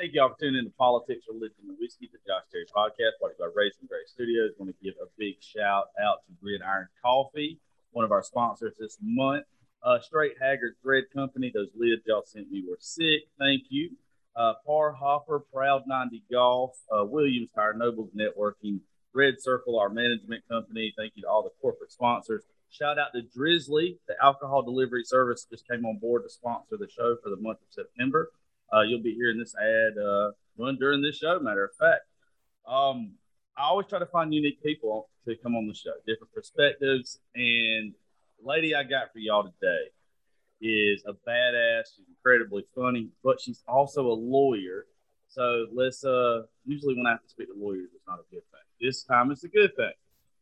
Thank y'all for tuning in to Politics, Religion, and Whiskey, the Josh Terry podcast, brought to by Raisin Gray Studios. I want to give a big shout out to Gridiron Coffee, one of our sponsors this month. Uh, Straight Haggard Thread Company, those lids y'all sent me were sick. Thank you. Uh, Par Hopper, Proud 90 Golf, uh, Williams Tire, Nobles Networking, Red Circle, our management company. Thank you to all the corporate sponsors. Shout out to Drizly, the alcohol delivery service just came on board to sponsor the show for the month of September. Uh, you'll be hearing this ad uh, during this show, matter of fact. Um, I always try to find unique people to come on the show, different perspectives. And the lady I got for y'all today is a badass. She's incredibly funny, but she's also a lawyer. So let's uh usually when I have to speak to lawyers, it's not a good thing. This time it's a good thing.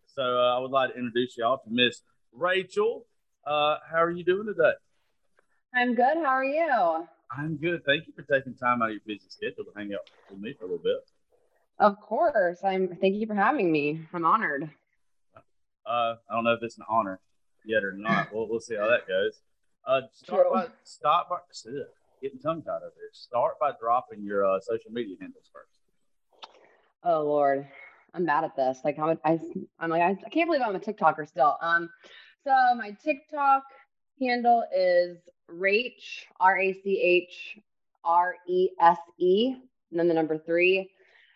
So uh, I would like to introduce y'all to Miss Rachel. Uh, how are you doing today? I'm good. How are you? I'm good. Thank you for taking time out of your busy schedule to hang out with me for a little bit. Of course. I'm thank you for having me. I'm honored. Uh, I don't know if it's an honor yet or not. We'll, we'll see how that goes. Uh, start True. by start by getting tongue tied over here. Start by dropping your uh, social media handles first. Oh Lord, I'm bad at this. Like I'm, I, I'm like I, I can't believe I'm a TikToker still. Um, so my TikTok handle is Rach R A C H R E S E, and then the number three,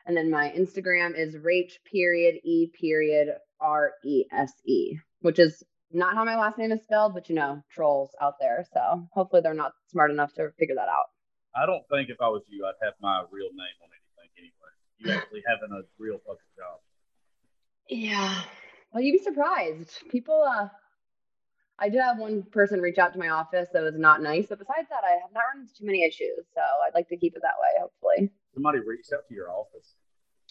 and then my Instagram is Rach period E period R E S E, which is not how my last name is spelled, but you know, trolls out there. So hopefully they're not smart enough to figure that out. I don't think if I was you, I'd have my real name on anything anyway. You actually having a real fucking job. Yeah. Well, you'd be surprised. People, uh, I did have one person reach out to my office that was not nice, but besides that, I have not run into too many issues. So I'd like to keep it that way, hopefully. Somebody reached out to your office.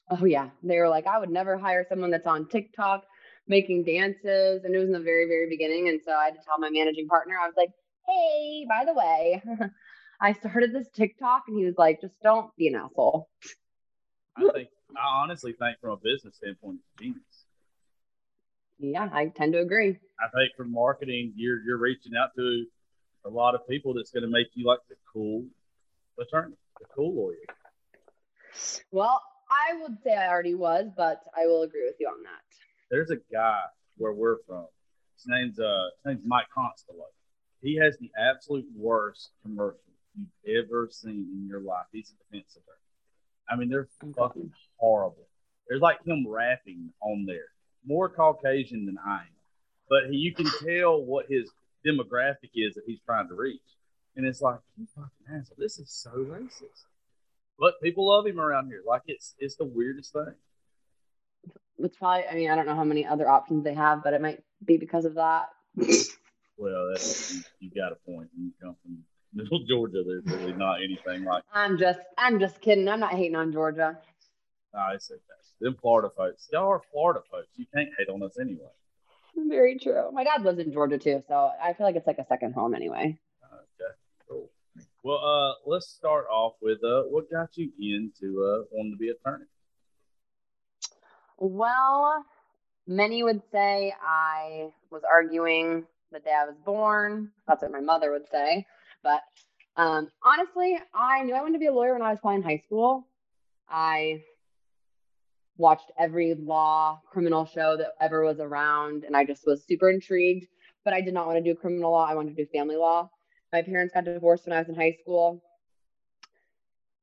Oh yeah, they were like, I would never hire someone that's on TikTok making dances. And it was in the very, very beginning. And so I had to tell my managing partner, I was like, hey, by the way, I started this TikTok. And he was like, just don't be an asshole. I think, I honestly think from a business standpoint, it's genius. Yeah, I tend to agree. I think for marketing, you're you're reaching out to a lot of people that's going to make you like the cool attorney, the cool lawyer. Well, I would say I already was, but I will agree with you on that. There's a guy where we're from. His name's uh his name's Mike Constable. He has the absolute worst commercial you've ever seen in your life. He's a defense attorney. I mean, they're fucking horrible. There's like him rapping on there, more Caucasian than I am, but he, you can tell what his demographic is that he's trying to reach, and it's like you fucking asshole. This is so racist, but people love him around here. Like it's it's the weirdest thing. It's probably i mean i don't know how many other options they have but it might be because of that. Well that's you, you got a point. You come from middle georgia there's really not anything like i'm just i'm just kidding. I'm not hating on georgia. I said that them florida folks. Y'all are florida folks. You can't hate on us anyway. Very true. My dad lives in georgia too so i feel like it's like a second home anyway. Okay cool. Well uh let's start off with uh what got you into uh wanting to be an attorney? Well, many would say I was arguing the day I was born. That's what my mother would say. But um, honestly, I knew I wanted to be a lawyer when I was probably in high school. I watched every law criminal show that ever was around, and I just was super intrigued. But I did not want to do criminal law. I wanted to do family law. My parents got divorced when I was in high school.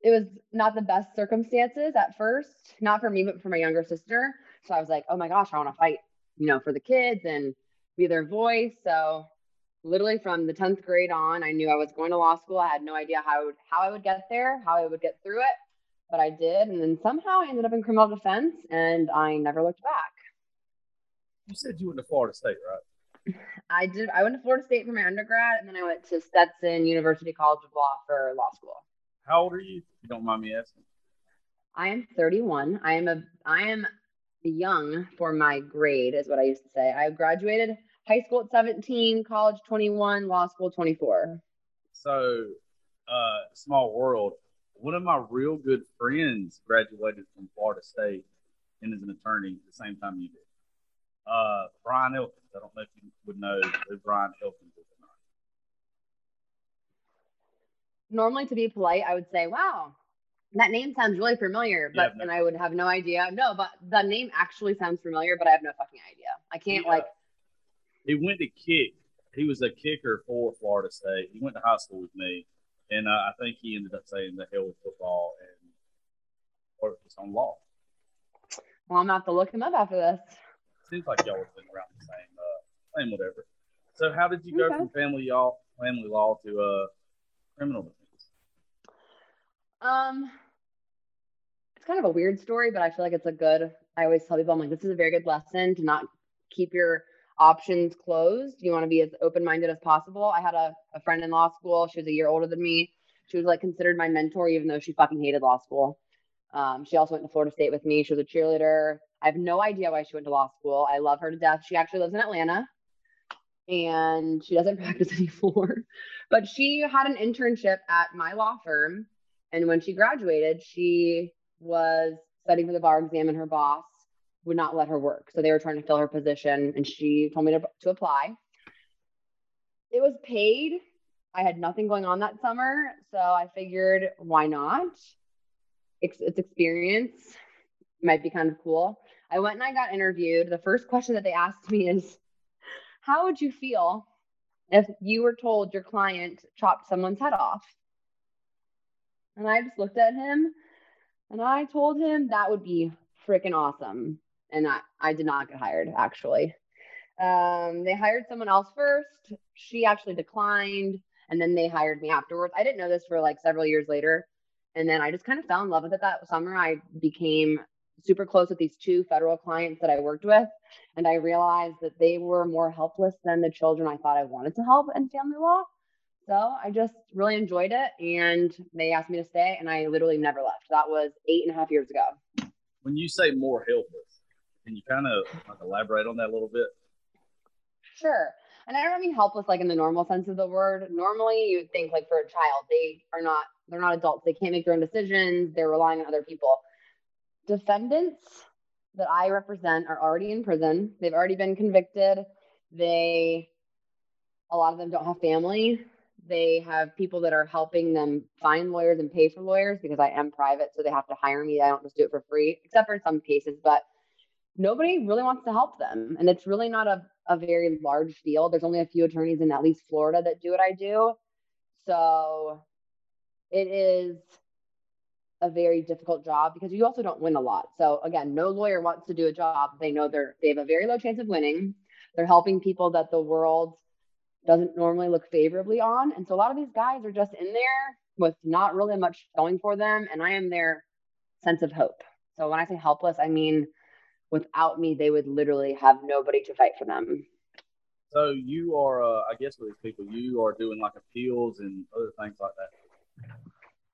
It was not the best circumstances at first, not for me, but for my younger sister. So I was like, oh my gosh, I want to fight, you know, for the kids and be their voice. So literally from the 10th grade on, I knew I was going to law school. I had no idea how I would, how I would get there, how I would get through it, but I did. And then somehow I ended up in criminal defense and I never looked back. You said you went to Florida State, right? I did. I went to Florida State for my undergrad, and then I went to Stetson University College of Law for law school. How old are you? If you don't mind me asking. I am 31. I am a I am young for my grade, is what I used to say. I graduated high school at 17, college 21, law school 24. So, uh, small world. One of my real good friends graduated from Florida State and is an attorney at the same time you did. Uh, Brian Elkins. I don't know if you would know who Brian Elkins is or not. Normally, to be polite, I would say, wow, That name sounds really familiar, Yeah, but no. and I would have no idea. No, but the name actually sounds familiar, but I have no fucking idea. I can't Yeah. like. He went to kick. He was a kicker for Florida State. He went to high school with me, and uh, I think he ended up saying the hell with football and focused on law. Well, I'm gonna have to look him up after this. Seems like y'all have been around the same, uh, same whatever. So, how did you go Okay. from family y'all family law to uh, criminal defense? Um, it's kind of a weird story, but I feel like it's a good. I always tell people, I'm like, this is a very good lesson to not keep your options closed. You want to be as open minded as possible. I had a, a friend in law school. She was a year older than me. She was like considered my mentor, even though she fucking hated law school. Um, she also went to Florida State with me. She was a cheerleader. I have no idea why she went to law school. I love her to death. She actually lives in Atlanta and she doesn't practice anymore. But she had an internship at my law firm. And when she graduated, she was studying for the bar exam, and her boss would not let her work. So they were trying to fill her position, and she told me to, to apply. It was paid. I had nothing going on that summer. So I figured, why not? It's, it's experience. Might be kind of cool. I went and I got interviewed. The first question that they asked me is, How would you feel if you were told your client chopped someone's head off? And I just looked at him and I told him that would be freaking awesome. And I, I did not get hired, actually. Um, they hired someone else first. She actually declined. And then they hired me afterwards. I didn't know this for like several years later. And then I just kind of fell in love with it that summer. I became super close with these two federal clients that I worked with. And I realized that they were more helpless than the children I thought I wanted to help in family law. So I just really enjoyed it. And they asked me to stay, and I literally never left. That was eight and a half years ago. When you say more helpless, can you kind of like elaborate on that a little bit? Sure. And I don't mean helpless like in the normal sense of the word. Normally, you would think like for a child, they are not, they're not adults. They can't make their own decisions. They're relying on other people. Defendants that I represent are already in prison. They've already been convicted. They, a lot of them don't have family. They have people that are helping them find lawyers and pay for lawyers because I am private. So they have to hire me. I don't just do it for free, except for some cases. But nobody really wants to help them. And it's really not a, a very large field. There's only a few attorneys in at least Florida that do what I do. So it is a very difficult job because you also don't win a lot. So again, no lawyer wants to do a job. They know they're they have a very low chance of winning. They're helping people that the world doesn't normally look favorably on. And so a lot of these guys are just in there with not really much going for them. And I am their sense of hope. So when I say helpless, I mean without me, they would literally have nobody to fight for them. So you are, uh, I guess, with these people, you are doing like appeals and other things like that.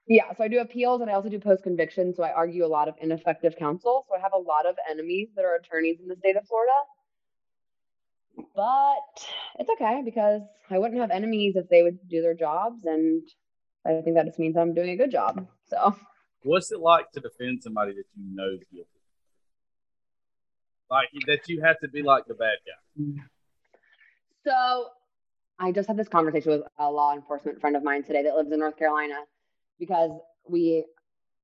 Yeah, so I do appeals and I also do post conviction. So I argue a lot of ineffective counsel. So I have a lot of enemies that are attorneys in the state of Florida. But it's okay because I wouldn't have enemies if they would do their jobs. And I think that just means I'm doing a good job. So What's it like to defend somebody that you know is guilty? Like that you have to be like the bad guy. So I just had this conversation with a law enforcement friend of mine today that lives in North Carolina because we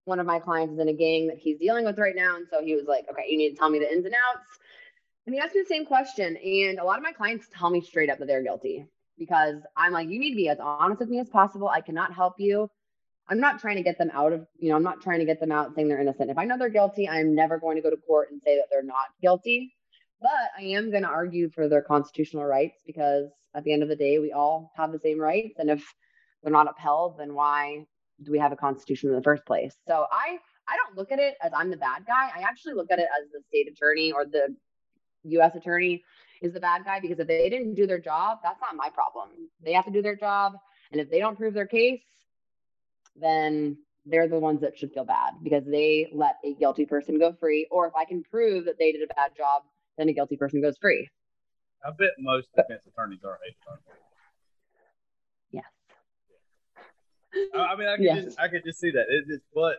one of my clients is in a gang that he's dealing with right now. And so he was like, okay, you need to tell me the ins and outs. And he asked me the same question. And a lot of my clients tell me straight up that they're guilty because I'm like, you need to be as honest with me as possible. I cannot help you. I'm not trying to get them out of, you know, I'm not trying to get them out saying they're innocent. If I know they're guilty, I'm never going to go to court and say that they're not guilty. But I am going to argue for their constitutional rights because at the end of the day, we all have the same rights. And if they're not upheld, then why do we have a constitution in the first place? So I I don't look at it as I'm the bad guy. I actually look at it as the state attorney or the US attorney is the bad guy because if they didn't do their job, that's not my problem. They have to do their job. And if they don't prove their case, then they're the ones that should feel bad because they let a guilty person go free. Or if I can prove that they did a bad job, then a guilty person goes free. I bet most defense attorneys are aren't? Yes. I mean, I could Yes. just I could just see that. It just, but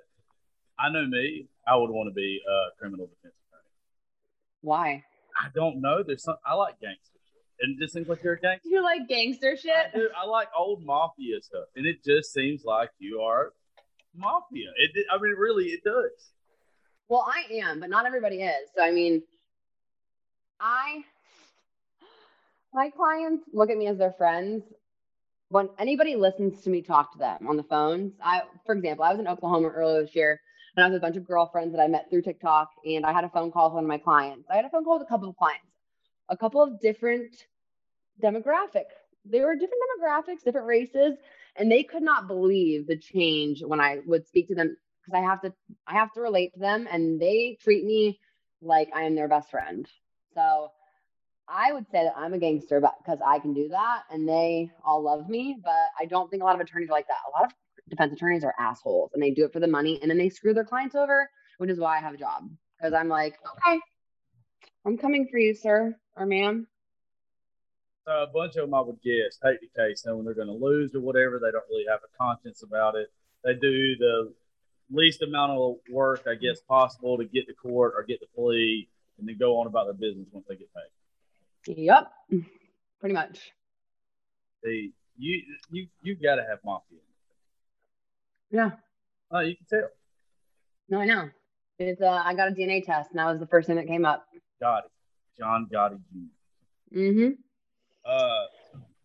I know me. I would want to be a criminal defense attorney. Why? I don't know. There's some. I like gangster and it just seems like you're a gangster. You like gangster I, shit? do. I like old mafia stuff, and it just seems like you are mafia. It, I mean, really, it does. Well, I am, but not everybody is. So I mean, I my clients look at me as their friends. When anybody listens to me talk to them on the phones, I, for example, I was in Oklahoma earlier this year, and I was with a bunch of girlfriends that I met through TikTok, and I had a phone call with one of my clients. I had a phone call with a couple of clients, a couple of different demographic. They were different demographics, different races, and they could not believe the change when I would speak to them because I have to I have to relate to them and they treat me like I am their best friend. So I would say that I'm a gangster but because I can do that and they all love me, but I don't think a lot of attorneys are like that. A lot of defense attorneys are assholes and they do it for the money and then they screw their clients over, which is why I have a job. Because I'm like, okay, I'm coming for you, sir or ma'am. So a bunch of them, I would guess, take the case knowing they're going to lose or whatever. They don't really have a conscience about it. They do the least amount of work, I guess, possible to get to court or get the plea, and then go on about their business once they get paid. Yep, pretty much. The you you you got to have mafia. Yeah. Oh, you can tell. No, I know. It's uh, I got a DNA test, and that was the first thing that came up. Gotti, John Gotti Jr. Mm-hmm. Uh,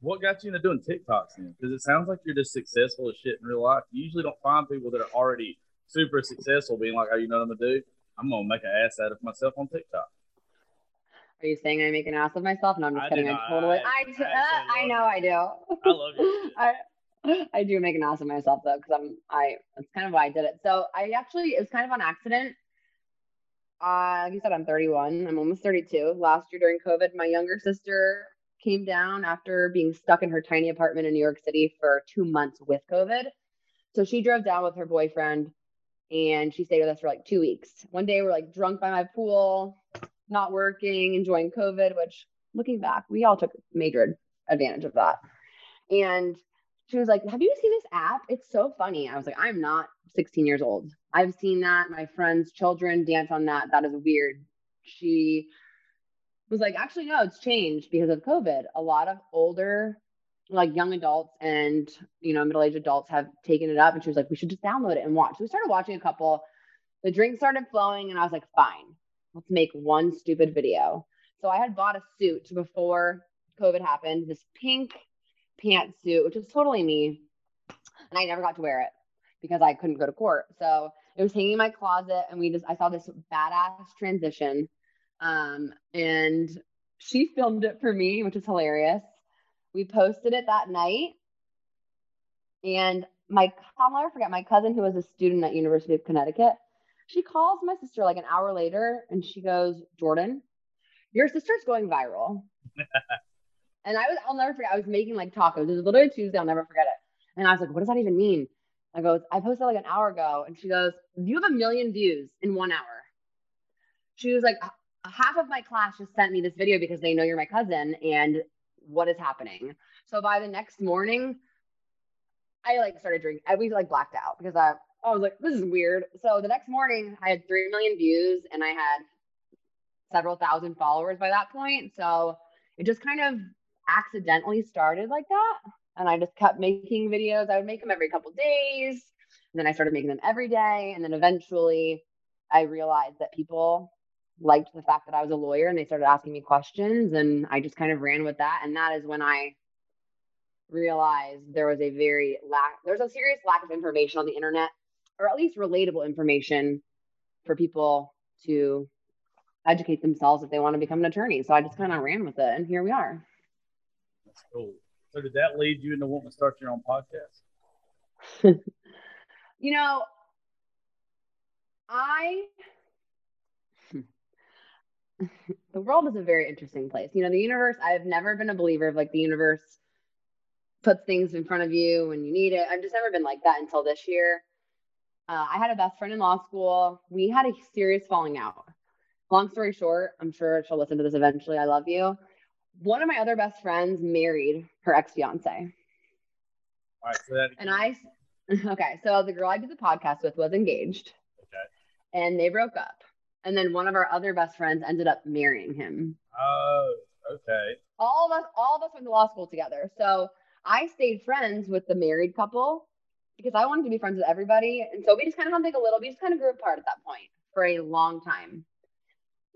what got you into doing TikToks then? Because it sounds like you're just successful as shit in real life. You usually don't find people that are already super successful being like, "Oh, you know what I'm gonna do? I'm gonna make an ass out of myself on TikTok." Are you saying I make an ass of myself? No, I'm just I kidding. I totally. I, I, uh, I know I do. I love you. I, I do make an ass of myself though, because I'm I. That's kind of why I did it. So I actually it was kind of on accident. Uh, like you said, I'm 31. I'm almost 32. Last year during COVID, my younger sister came down after being stuck in her tiny apartment in New York City for two months with COVID. So she drove down with her boyfriend and she stayed with us for like two weeks. One day we're like drunk by my pool, not working, enjoying COVID, which looking back, we all took major advantage of that. And she was like, Have you seen this app? It's so funny. I was like, I'm not 16 years old. I've seen that. My friends' children dance on that. That is weird. She was like, Actually, no, it's changed because of COVID. A lot of older like young adults and you know middle-aged adults have taken it up. And she was like we should just download it and watch. So we started watching a couple. The drink started flowing and i was like fine let's make one stupid video. So i had bought a suit before covid happened this pink pantsuit which was totally me and i never got to wear it because i couldn't go to court. So it was hanging in my closet and we just i saw this badass transition um and she filmed it for me which is hilarious we posted it that night. And my, I'll never forget, my cousin, who was a student at University of Connecticut, she calls my sister like an hour later and she goes, Jordan, your sister's going viral. and I was, I'll never forget, I was making like tacos. It was literally Tuesday. I'll never forget it. And I was like, what does that even mean? I goes, I posted like an hour ago. And she goes, you have a million views in one hour. She was like, half of my class just sent me this video because they know you're my cousin and what is happening? So by the next morning, I like started drinking. I we like blacked out because I I was like, this is weird. So the next morning, I had three million views and I had several thousand followers by that point. So it just kind of accidentally started like that. And I just kept making videos. I would make them every couple days. And then I started making them every day. And then eventually I realized that people liked the fact that I was a lawyer and they started asking me questions and I just kind of ran with that and that is when I realized there was a very lack there's a serious lack of information on the internet or at least relatable information for people to educate themselves if they want to become an attorney. So I just kind of ran with it and here we are. That's cool. So did that lead you into wanting to start your own podcast? you know, I the world is a very interesting place. You know, the universe, I've never been a believer of like the universe puts things in front of you when you need it. I've just never been like that until this year. Uh, I had a best friend in law school. We had a serious falling out. Long story short, I'm sure she'll listen to this eventually. I love you. One of my other best friends married her ex fiance. All right. So that and I, okay. So the girl I did the podcast with was engaged. Okay. And they broke up. And then one of our other best friends ended up marrying him. Oh, okay. All of us, all of us went to law school together. So I stayed friends with the married couple because I wanted to be friends with everybody. And so we just kind of had like a little, we just kind of grew apart at that point for a long time.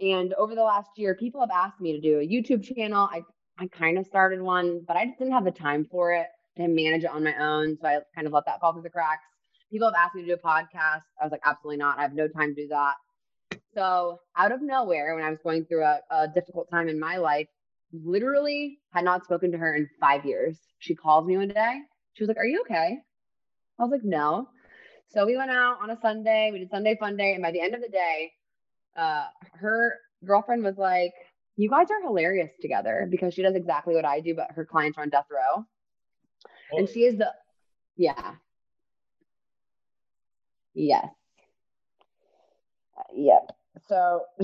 And over the last year, people have asked me to do a YouTube channel. I, I kind of started one, but I just didn't have the time for it to manage it on my own. So I kind of let that fall through the cracks. People have asked me to do a podcast. I was like, absolutely not. I have no time to do that. So out of nowhere, when I was going through a, a difficult time in my life, literally had not spoken to her in five years. She calls me one day. She was like, Are you okay? I was like, No. So we went out on a Sunday. We did Sunday fun day. And by the end of the day, uh, her girlfriend was like, You guys are hilarious together because she does exactly what I do, but her clients are on death row. Oh. And she is the, yeah. Yes. Uh, yep. So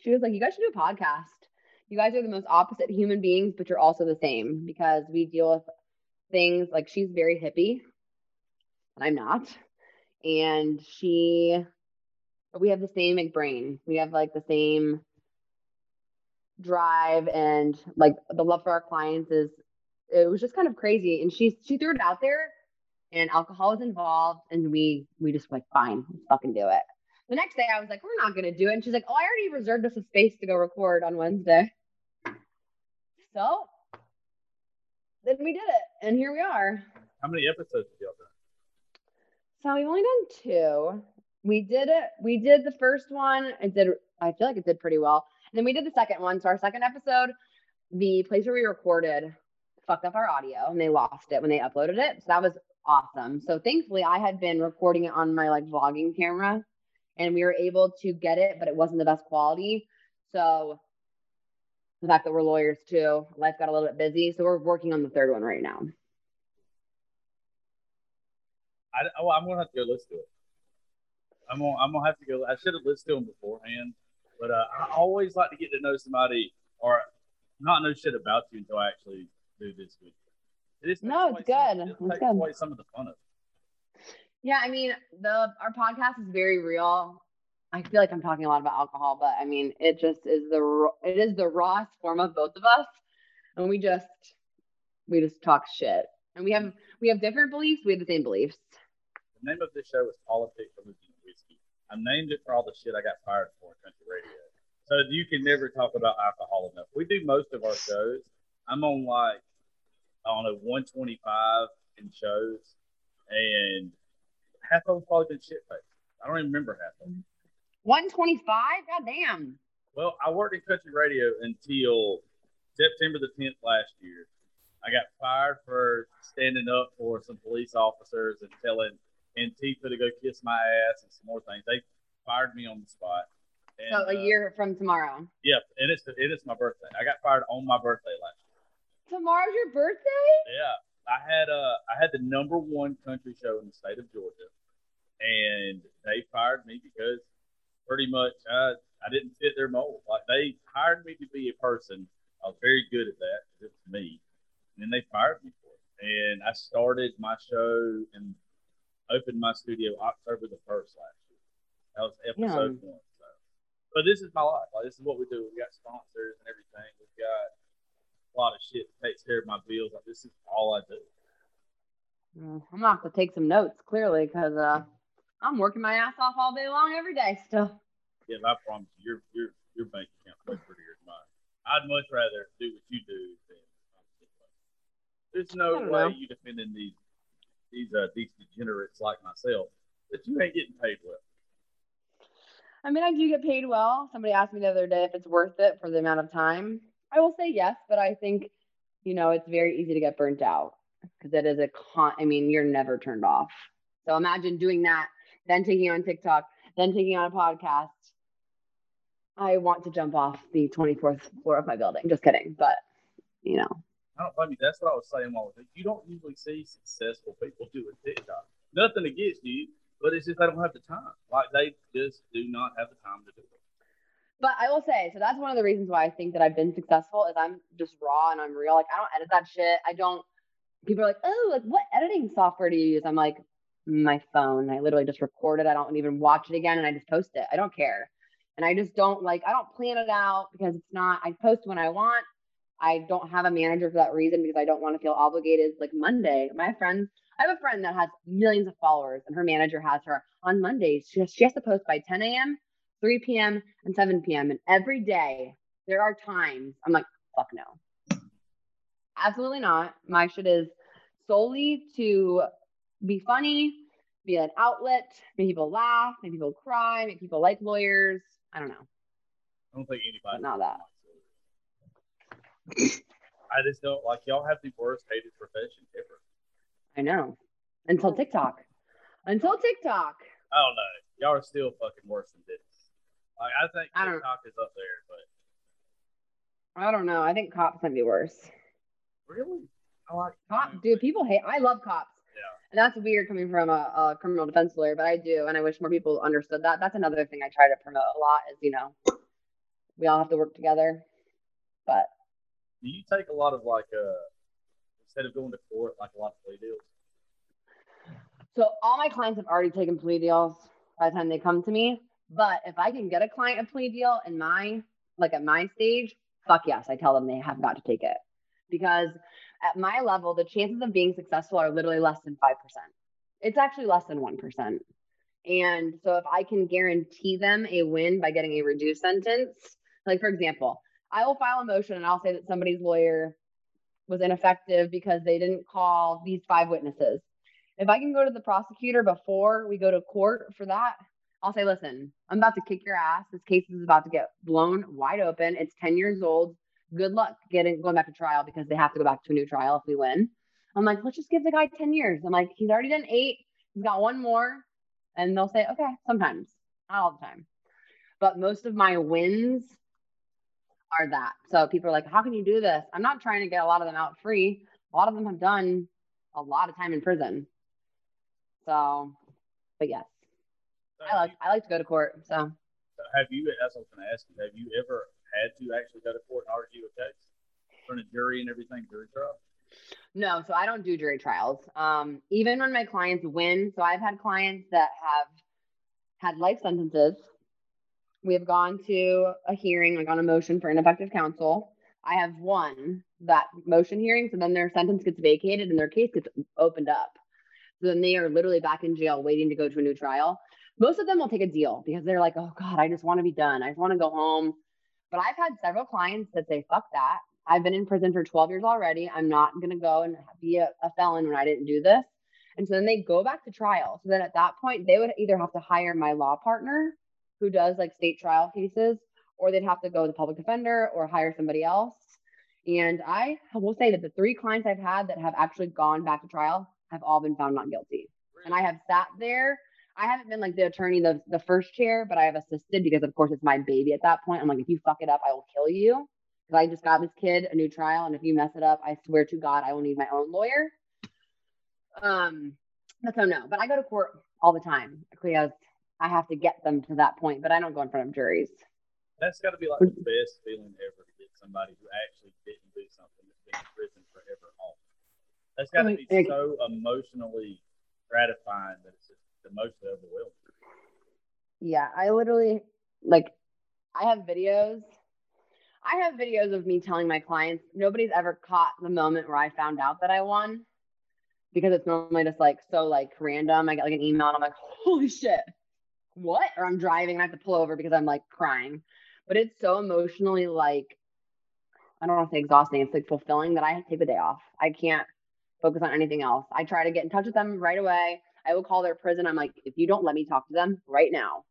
she was like, You guys should do a podcast you guys are the most opposite human beings, but you're also the same because we deal with things like she's very hippie and I'm not. And she, we have the same like, brain. We have like the same drive and like the love for our clients is, it was just kind of crazy. And she, she threw it out there and alcohol was involved and we, we just like, fine, let's fucking do it. The next day I was like, we're not going to do it. And she's like, oh, I already reserved us a space to go record on Wednesday. So then we did it, and here we are. How many episodes have y'all done? So we've only done two. We did it. We did the first one. It did. I feel like it did pretty well. And then we did the second one. So our second episode, the place where we recorded fucked up our audio, and they lost it when they uploaded it. So that was awesome. So thankfully, I had been recording it on my like vlogging camera, and we were able to get it, but it wasn't the best quality. So the fact that we're lawyers too. Life got a little bit busy, so we're working on the third one right now. I, oh, I'm gonna have to go listen to it. I'm gonna, I'm gonna have to go. I should have listened to them beforehand, but uh, I always like to get to know somebody or not know shit about you until I actually do this with you. It no, it's good. Some, it it's good. some of the fun of it. Yeah, I mean, the our podcast is very real. I feel like I'm talking a lot about alcohol, but I mean, it just is the it is the rawest form of both of us, and we just we just talk shit, and we have we have different beliefs. We have the same beliefs. The name of this show is Politics, Religion, Whiskey. I named it for all the shit I got fired for in country radio. So you can never talk about alcohol enough. We do most of our shows. I'm on like don't know 125 in shows, and half of them probably been shit faced. I don't even remember half of them. 125? God damn. Well, I worked in country radio until September the 10th last year. I got fired for standing up for some police officers and telling Antifa to go kiss my ass and some more things. They fired me on the spot. And, so a uh, year from tomorrow. Yeah, and it's it is my birthday. I got fired on my birthday last year. Tomorrow's your birthday? Yeah, I had uh I had the number one country show in the state of Georgia, and they fired me because pretty much I I didn't fit their mold. Like they hired me to be a person. I was very good at that. It was me. And then they fired me for it. And I started my show and opened my studio October the first last year. That was episode yeah. one. So. But this is my life. Like this is what we do. We got sponsors and everything. We've got a lot of shit that takes care of my bills. Like this is all I do. I'm gonna have to take some notes clearly because uh I'm working my ass off all day long every day still. Yeah, I promise you, your your your bank account's way prettier than mine. I'd much rather do what you do than there's no way know. you defending these these uh these degenerates like myself that you ain't getting paid well. I mean, I do get paid well. Somebody asked me the other day if it's worth it for the amount of time. I will say yes, but I think, you know, it's very easy to get burnt out because it is a con. I mean, you're never turned off. So imagine doing that then taking on TikTok, then taking on a podcast. I want to jump off the 24th floor of my building. Just kidding. But, you know. I don't blame you. That's what I was saying. While you don't usually see successful people doing TikTok. Nothing against you, but it's just they don't have the time. Like they just do not have the time to do it. But I will say, so that's one of the reasons why I think that I've been successful is I'm just raw and I'm real. Like I don't edit that shit. I don't. People are like, oh, like what editing software do you use? I'm like, my phone. I literally just record it. I don't even watch it again and I just post it. I don't care. And I just don't like, I don't plan it out because it's not, I post when I want. I don't have a manager for that reason because I don't want to feel obligated. Like Monday, my friends, I have a friend that has millions of followers, and her manager has her on Mondays. She has, she has to post by 10 a.m., 3 p.m., and 7 p.m. And every day there are times I'm like, fuck no. Absolutely not. My shit is solely to be funny, be an outlet, make people laugh, make people cry, make people like lawyers. I don't know. I don't think anybody. But not that. I just don't like y'all have the worst hated profession ever. I know. Until TikTok. Until TikTok. I don't know. Y'all are still fucking worse than this. Like I think I TikTok is up there, but I don't know. I think cops might be worse. really, I like Cop, dude, people hate. I love cops. That's weird coming from a, a criminal defense lawyer, but I do, and I wish more people understood that. That's another thing I try to promote a lot is you know, we all have to work together. But Do you take a lot of like uh instead of going to court, like a lot of plea deals? so all my clients have already taken plea deals by the time they come to me. But if I can get a client a plea deal in my like at my stage, fuck yes, I tell them they have got to take it because at my level, the chances of being successful are literally less than 5%. It's actually less than 1%. And so if I can guarantee them a win by getting a reduced sentence, like for example, I will file a motion and I'll say that somebody's lawyer was ineffective because they didn't call these five witnesses. If I can go to the prosecutor before we go to court for that, I'll say, listen, I'm about to kick your ass. This case is about to get blown wide open. It's 10 years old good luck getting going back to trial because they have to go back to a new trial if we win. I'm like, let's just give the guy 10 years. I'm like, he's already done eight. He's got one more. And they'll say, okay, sometimes, not all the time. But most of my wins are that. So people are like, how can you do this? I'm not trying to get a lot of them out free. A lot of them have done a lot of time in prison. So, but yes, I like I like to go to court. So have you? That's what I was going to ask you. Have you ever had to actually go to court and argue a case in front of jury and everything, jury trial? No, so I don't do jury trials. Um, even when my clients win, so I've had clients that have had life sentences. We have gone to a hearing, like on a motion for ineffective counsel. I have won that motion hearing, so then their sentence gets vacated and their case gets opened up. So then they are literally back in jail waiting to go to a new trial. Most of them will take a deal because they're like, oh God, I just want to be done. I just want to go home. But I've had several clients that say, fuck that. I've been in prison for 12 years already. I'm not going to go and be a, a felon when I didn't do this. And so then they go back to trial. So then at that point, they would either have to hire my law partner who does like state trial cases, or they'd have to go to the public defender or hire somebody else. And I will say that the three clients I've had that have actually gone back to trial have all been found not guilty. And I have sat there. I haven't been like the attorney, the, the first chair, but I have assisted because, of course, it's my baby at that point. I'm like, if you fuck it up, I will kill you. Because I just got this kid a new trial. And if you mess it up, I swear to God, I will need my own lawyer. Um, so no, but I go to court all the time because I have to get them to that point, but I don't go in front of juries. That's got to be like the best feeling ever to get somebody who actually didn't do something that's been in prison forever. That's got to be so emotionally gratifying that it's just emotionally overwhelming. Yeah, I literally like I have videos. I have videos of me telling my clients nobody's ever caught the moment where I found out that I won because it's normally just like so like random. I get like an email and I'm like, holy shit, what? Or I'm driving and I have to pull over because I'm like crying. But it's so emotionally like I don't want to say exhausting. It's like fulfilling that I take the day off. I can't focus on anything else. I try to get in touch with them right away. I will call their prison. I'm like, if you don't let me talk to them right now,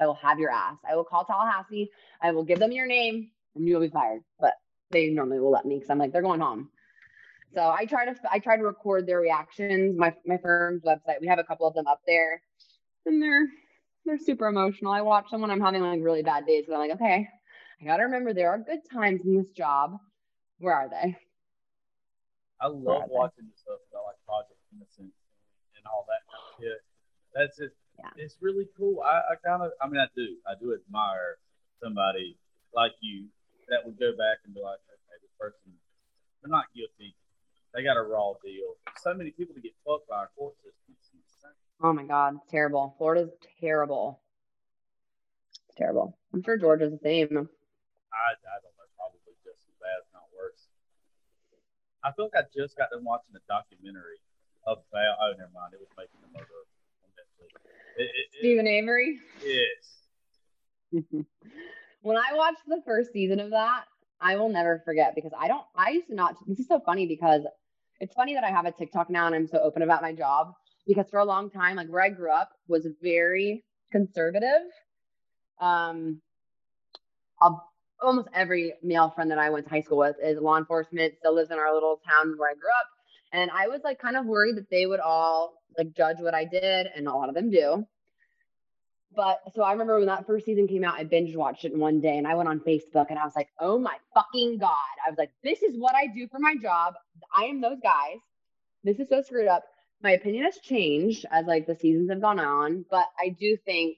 I will have your ass. I will call Tallahassee. I will give them your name and you'll be fired. But they normally will let me because I'm like, they're going home. So I try to I try to record their reactions. My my firm's website. We have a couple of them up there. And they're they're super emotional. I watch them when I'm having like really bad days. So I'm like, okay, I gotta remember there are good times in this job. Where are they? I love watching this stuff about like Project Innocent and all that kind of shit. That's just, Yeah. it's really cool. I, I kind of, I mean, I do, I do admire somebody like you that would go back and be like, okay, this person, they're not guilty. They got a raw deal. So many people to get fucked by our court system. Oh my God, it's terrible. Florida's terrible. It's terrible. I'm sure Georgia's the same. I, I don't know, probably just as bad, if not worse. I feel like I just got done watching a documentary about. Oh, never mind. It was making the murder on Netflix. It, it, it, Steven Avery. yes. when I watched the first season of that, I will never forget because I don't. I used to not. This is so funny because it's funny that I have a TikTok now and I'm so open about my job because for a long time, like where I grew up was very conservative. Um, I'll, almost every male friend that I went to high school with is law enforcement, still lives in our little town where I grew up. And I was like kind of worried that they would all like judge what I did, and a lot of them do. But so I remember when that first season came out, I binge watched it in one day and I went on Facebook and I was like, oh my fucking God. I was like, this is what I do for my job. I am those guys. This is so screwed up. My opinion has changed as like the seasons have gone on, but I do think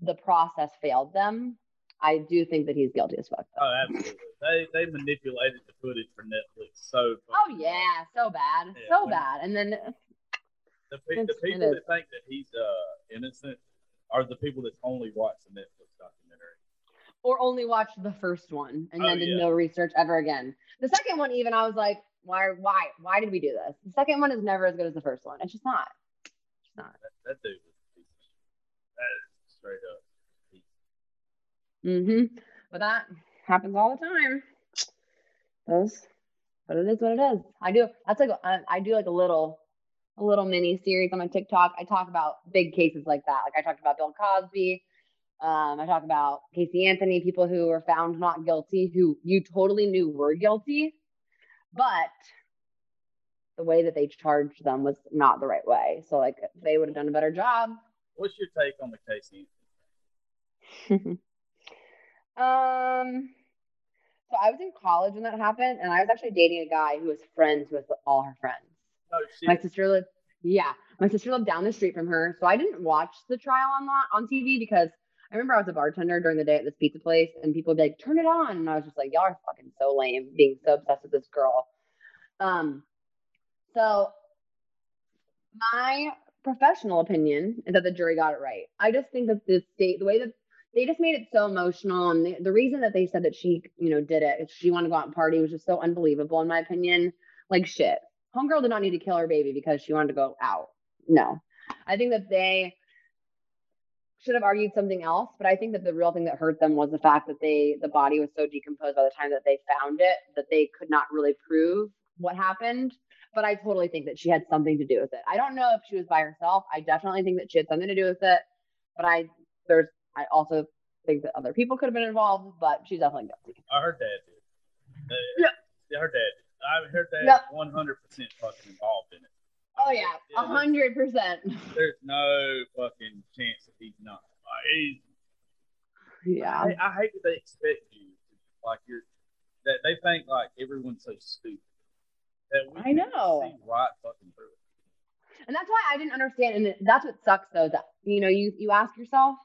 the process failed them. I do think that he's guilty as fuck. Though. Oh, absolutely. They they manipulated the footage for Netflix so. Oh yeah, so bad, yeah, so bad. And then the, the people that think that he's uh innocent are the people that only watch the Netflix documentary. Or only watch the first one and oh, then did yeah. no research ever again. The second one, even I was like, why, why, why did we do this? The second one is never as good as the first one. It's just not. It's not. That, that dude was that is straight up. Mm-hmm. But that happens all the time. Those, but it is what it is. I do. That's like I, I do like a little a little mini series on my TikTok. I talk about big cases like that. Like I talked about Bill Cosby. Um, I talk about Casey Anthony, people who were found not guilty, who you totally knew were guilty, but the way that they charged them was not the right way. So like they would have done a better job. What's your take on the Casey? um so I was in college when that happened, and I was actually dating a guy who was friends with all her friends. Oh, my sister lived. Yeah, my sister lived down the street from her, so I didn't watch the trial on on TV because I remember I was a bartender during the day at this pizza place, and people would be like, "Turn it on," and I was just like, "Y'all are fucking so lame, being so obsessed with this girl." Um, so my professional opinion is that the jury got it right. I just think that the state, the way that they just made it so emotional, and the, the reason that they said that she, you know, did it, she wanted to go out and party, was just so unbelievable in my opinion. Like shit. Homegirl did not need to kill her baby because she wanted to go out. No. I think that they should have argued something else, but I think that the real thing that hurt them was the fact that they the body was so decomposed by the time that they found it that they could not really prove what happened. But I totally think that she had something to do with it. I don't know if she was by herself. I definitely think that she had something to do with it. But I there's I also think that other people could have been involved, but she's definitely guilty. I heard that. Uh, yeah. I heard that. I heard that yep. one hundred percent fucking involved in it. Oh yeah, a hundred percent. There's no fucking chance that he's not. He's, yeah. I, I, hate that they expect you like you're that they think like everyone's so stupid. That we I know. See right fucking through it. And that's why I didn't understand. And that's what sucks though. That you know, you you ask yourself,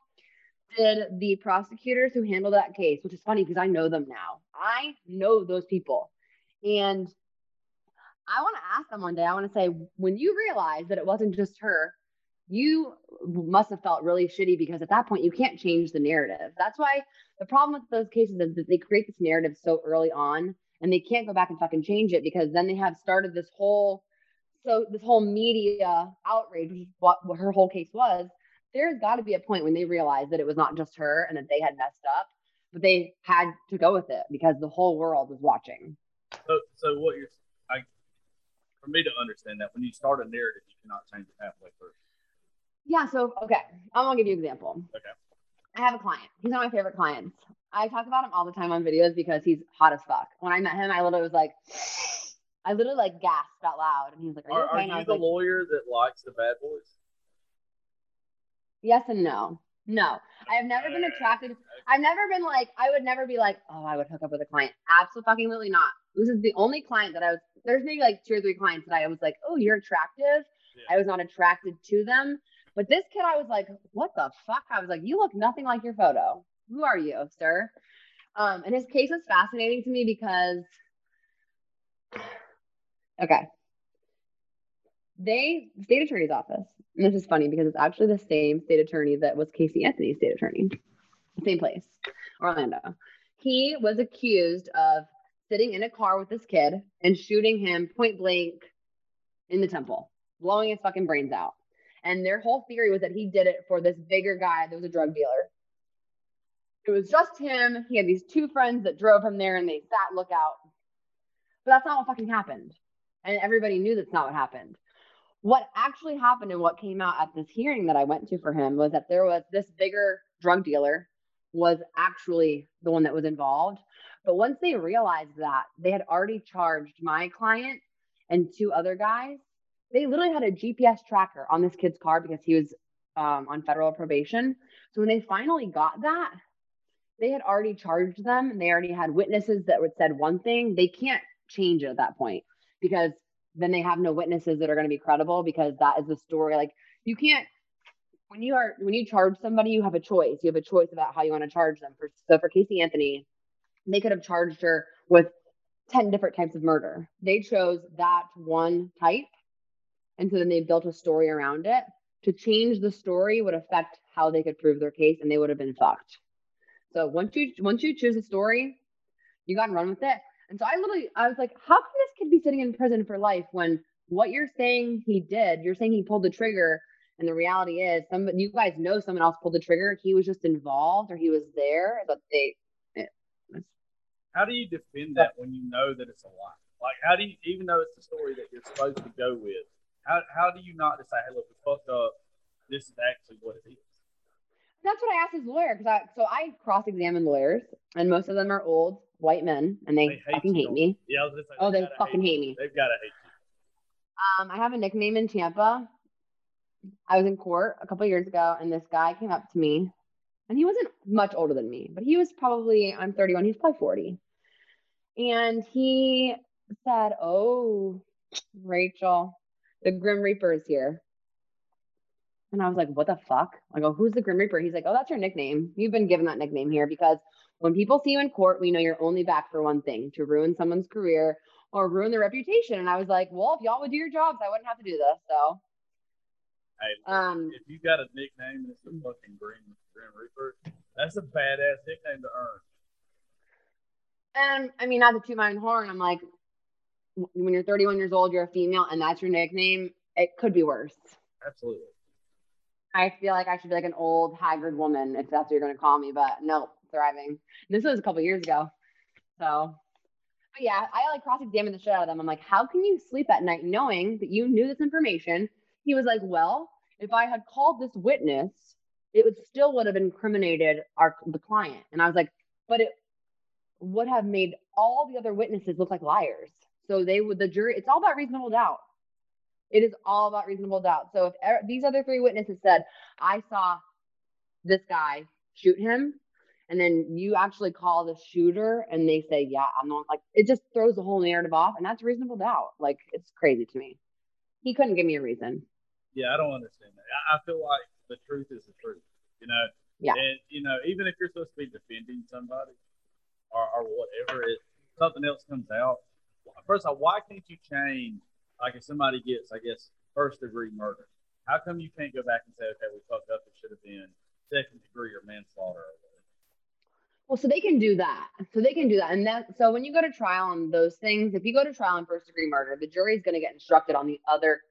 the prosecutors who handled that case, which is funny because I know them now. I know those people. And I want to ask them one day, I want to say, when you realize that it wasn't just her, you must have felt really shitty because at that point you can't change the narrative. That's why the problem with those cases is that they create this narrative so early on and they can't go back and fucking change it because then they have started this whole so this whole media outrage, which is what, what her whole case was. There's got to be a point when they realize that it was not just her and that they had messed up, but they had to go with it because the whole world was watching. So, so what you're, I, for me to understand that when you start a narrative, you cannot change it halfway through. Yeah. So, okay, I'm gonna give you an example. Okay. I have a client. He's one of my favorite clients. I talk about him all the time on videos because he's hot as fuck. When I met him, I literally was like, I literally like gasped out loud, and he was like, "Are, are you, okay? are you the like, lawyer that likes the bad boys?" Yes and no. No, I have never been attracted. I've never been like, I would never be like, oh, I would hook up with a client. Absolutely not. This is the only client that I was, there's maybe like two or three clients that I was like, oh, you're attractive. Yeah. I was not attracted to them. But this kid, I was like, what the fuck? I was like, you look nothing like your photo. Who are you, sir? Um, and his case is fascinating to me because, okay, they, state attorney's office, and this is funny because it's actually the same state attorney that was Casey Anthony's state attorney, same place, Orlando. He was accused of sitting in a car with this kid and shooting him point blank in the temple, blowing his fucking brains out. And their whole theory was that he did it for this bigger guy that was a drug dealer. It was just him. He had these two friends that drove him there and they sat lookout. But that's not what fucking happened. And everybody knew that's not what happened. What actually happened and what came out at this hearing that I went to for him was that there was this bigger drug dealer was actually the one that was involved. But once they realized that, they had already charged my client and two other guys. They literally had a GPS tracker on this kid's car because he was um, on federal probation. So when they finally got that, they had already charged them and they already had witnesses that would said one thing. They can't change it at that point because then they have no witnesses that are going to be credible because that is the story. Like you can't when you are when you charge somebody, you have a choice. You have a choice about how you want to charge them. For so for Casey Anthony, they could have charged her with 10 different types of murder. They chose that one type. And so then they built a story around it. To change the story would affect how they could prove their case and they would have been fucked. So once you once you choose a story, you gotta run with it. And so I literally I was like, how can this kid be sitting in prison for life when what you're saying he did, you're saying he pulled the trigger, and the reality is some you guys know someone else pulled the trigger. He was just involved or he was there, but they how do you defend that when you know that it's a lie? Like, how do you, even though it's the story that you're supposed to go with, how, how do you not decide, hey, look, we fucked up. This is actually what it is? That's what I asked his lawyer because I so I cross examine lawyers and most of them are old white men and they, they hate fucking hate me. Yeah, I was just like, oh, they fucking hate, hate me. They've got to hate you. Um, I have a nickname in Tampa. I was in court a couple years ago, and this guy came up to me, and he wasn't much older than me, but he was probably I'm 31. He's probably 40, and he said, Oh, Rachel, the Grim Reaper is here. And I was like, What the fuck? I go, Who's the Grim Reaper? He's like, Oh, that's your nickname. You've been given that nickname here because when people see you in court, we know you're only back for one thing to ruin someone's career or ruin their reputation. And I was like, Well, if y'all would do your jobs, I wouldn't have to do this. So. Hey, um, if you got a nickname and it's the fucking Grim, Grim Reaper, that's a badass nickname to earn. And I mean, not to toot my own horn, I'm like, when you're 31 years old, you're a female, and that's your nickname. It could be worse. Absolutely. I feel like I should be like an old, haggard woman if that's what you're going to call me, but no, thriving. This was a couple years ago. So, but yeah, I like cross examined the shit out of them. I'm like, how can you sleep at night knowing that you knew this information? He was like, well, if I had called this witness, it would still would have incriminated our the client. And I was like, but it would have made all the other witnesses look like liars. So they would, the jury, it's all about reasonable doubt. It is all about reasonable doubt. So if er, these other three witnesses said, I saw this guy shoot him, and then you actually call the shooter and they say, Yeah, I'm not like it just throws the whole narrative off, and that's reasonable doubt. Like it's crazy to me. He couldn't give me a reason. Yeah, I don't understand that. I, I feel like the truth is the truth, you know. Yeah. And you know, even if you're supposed to be defending somebody, or, or whatever, it something else comes out. First of all, why can't you change? Like if somebody gets, I guess, first degree murder, how come you can't go back and say, okay, we fucked up, it should have been second degree or manslaughter? Well, so they can do that. So they can do that. And that so when you go to trial on those things, if you go to trial on first degree murder, the jury is going to get instructed on the other,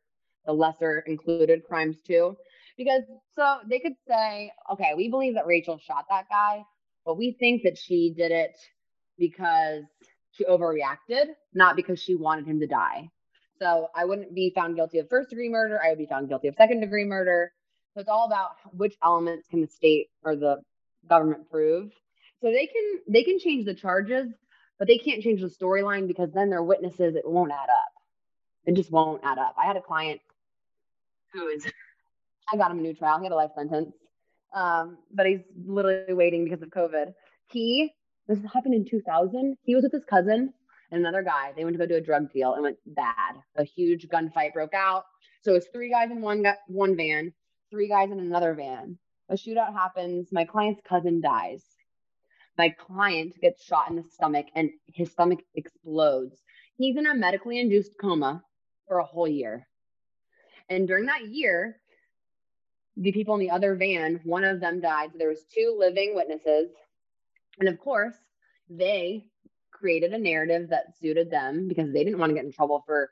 the lesser included crimes too. Because so they could say, okay, we believe that Rachel shot that guy, but we think that she did it because she overreacted, not because she wanted him to die. So I wouldn't be found guilty of first degree murder. I would be found guilty of second degree murder. So it's all about which elements can the state or the government prove. So they can they can change the charges, but they can't change the storyline because then their witnesses it won't add up. It just won't add up. I had a client who is I got him a new trial. He had a life sentence. Um, but he's literally waiting because of COVID. He, this happened in 2000. He was with his cousin and another guy. They went to go do a drug deal and went bad. A huge gunfight broke out. So it's three guys in one one van, three guys in another van. A shootout happens. My client's cousin dies. My client gets shot in the stomach and his stomach explodes. He's in a medically induced coma for a whole year. And during that year, the people in the other van, one of them died. So there was two living witnesses. And of course, they created a narrative that suited them because they didn't want to get in trouble for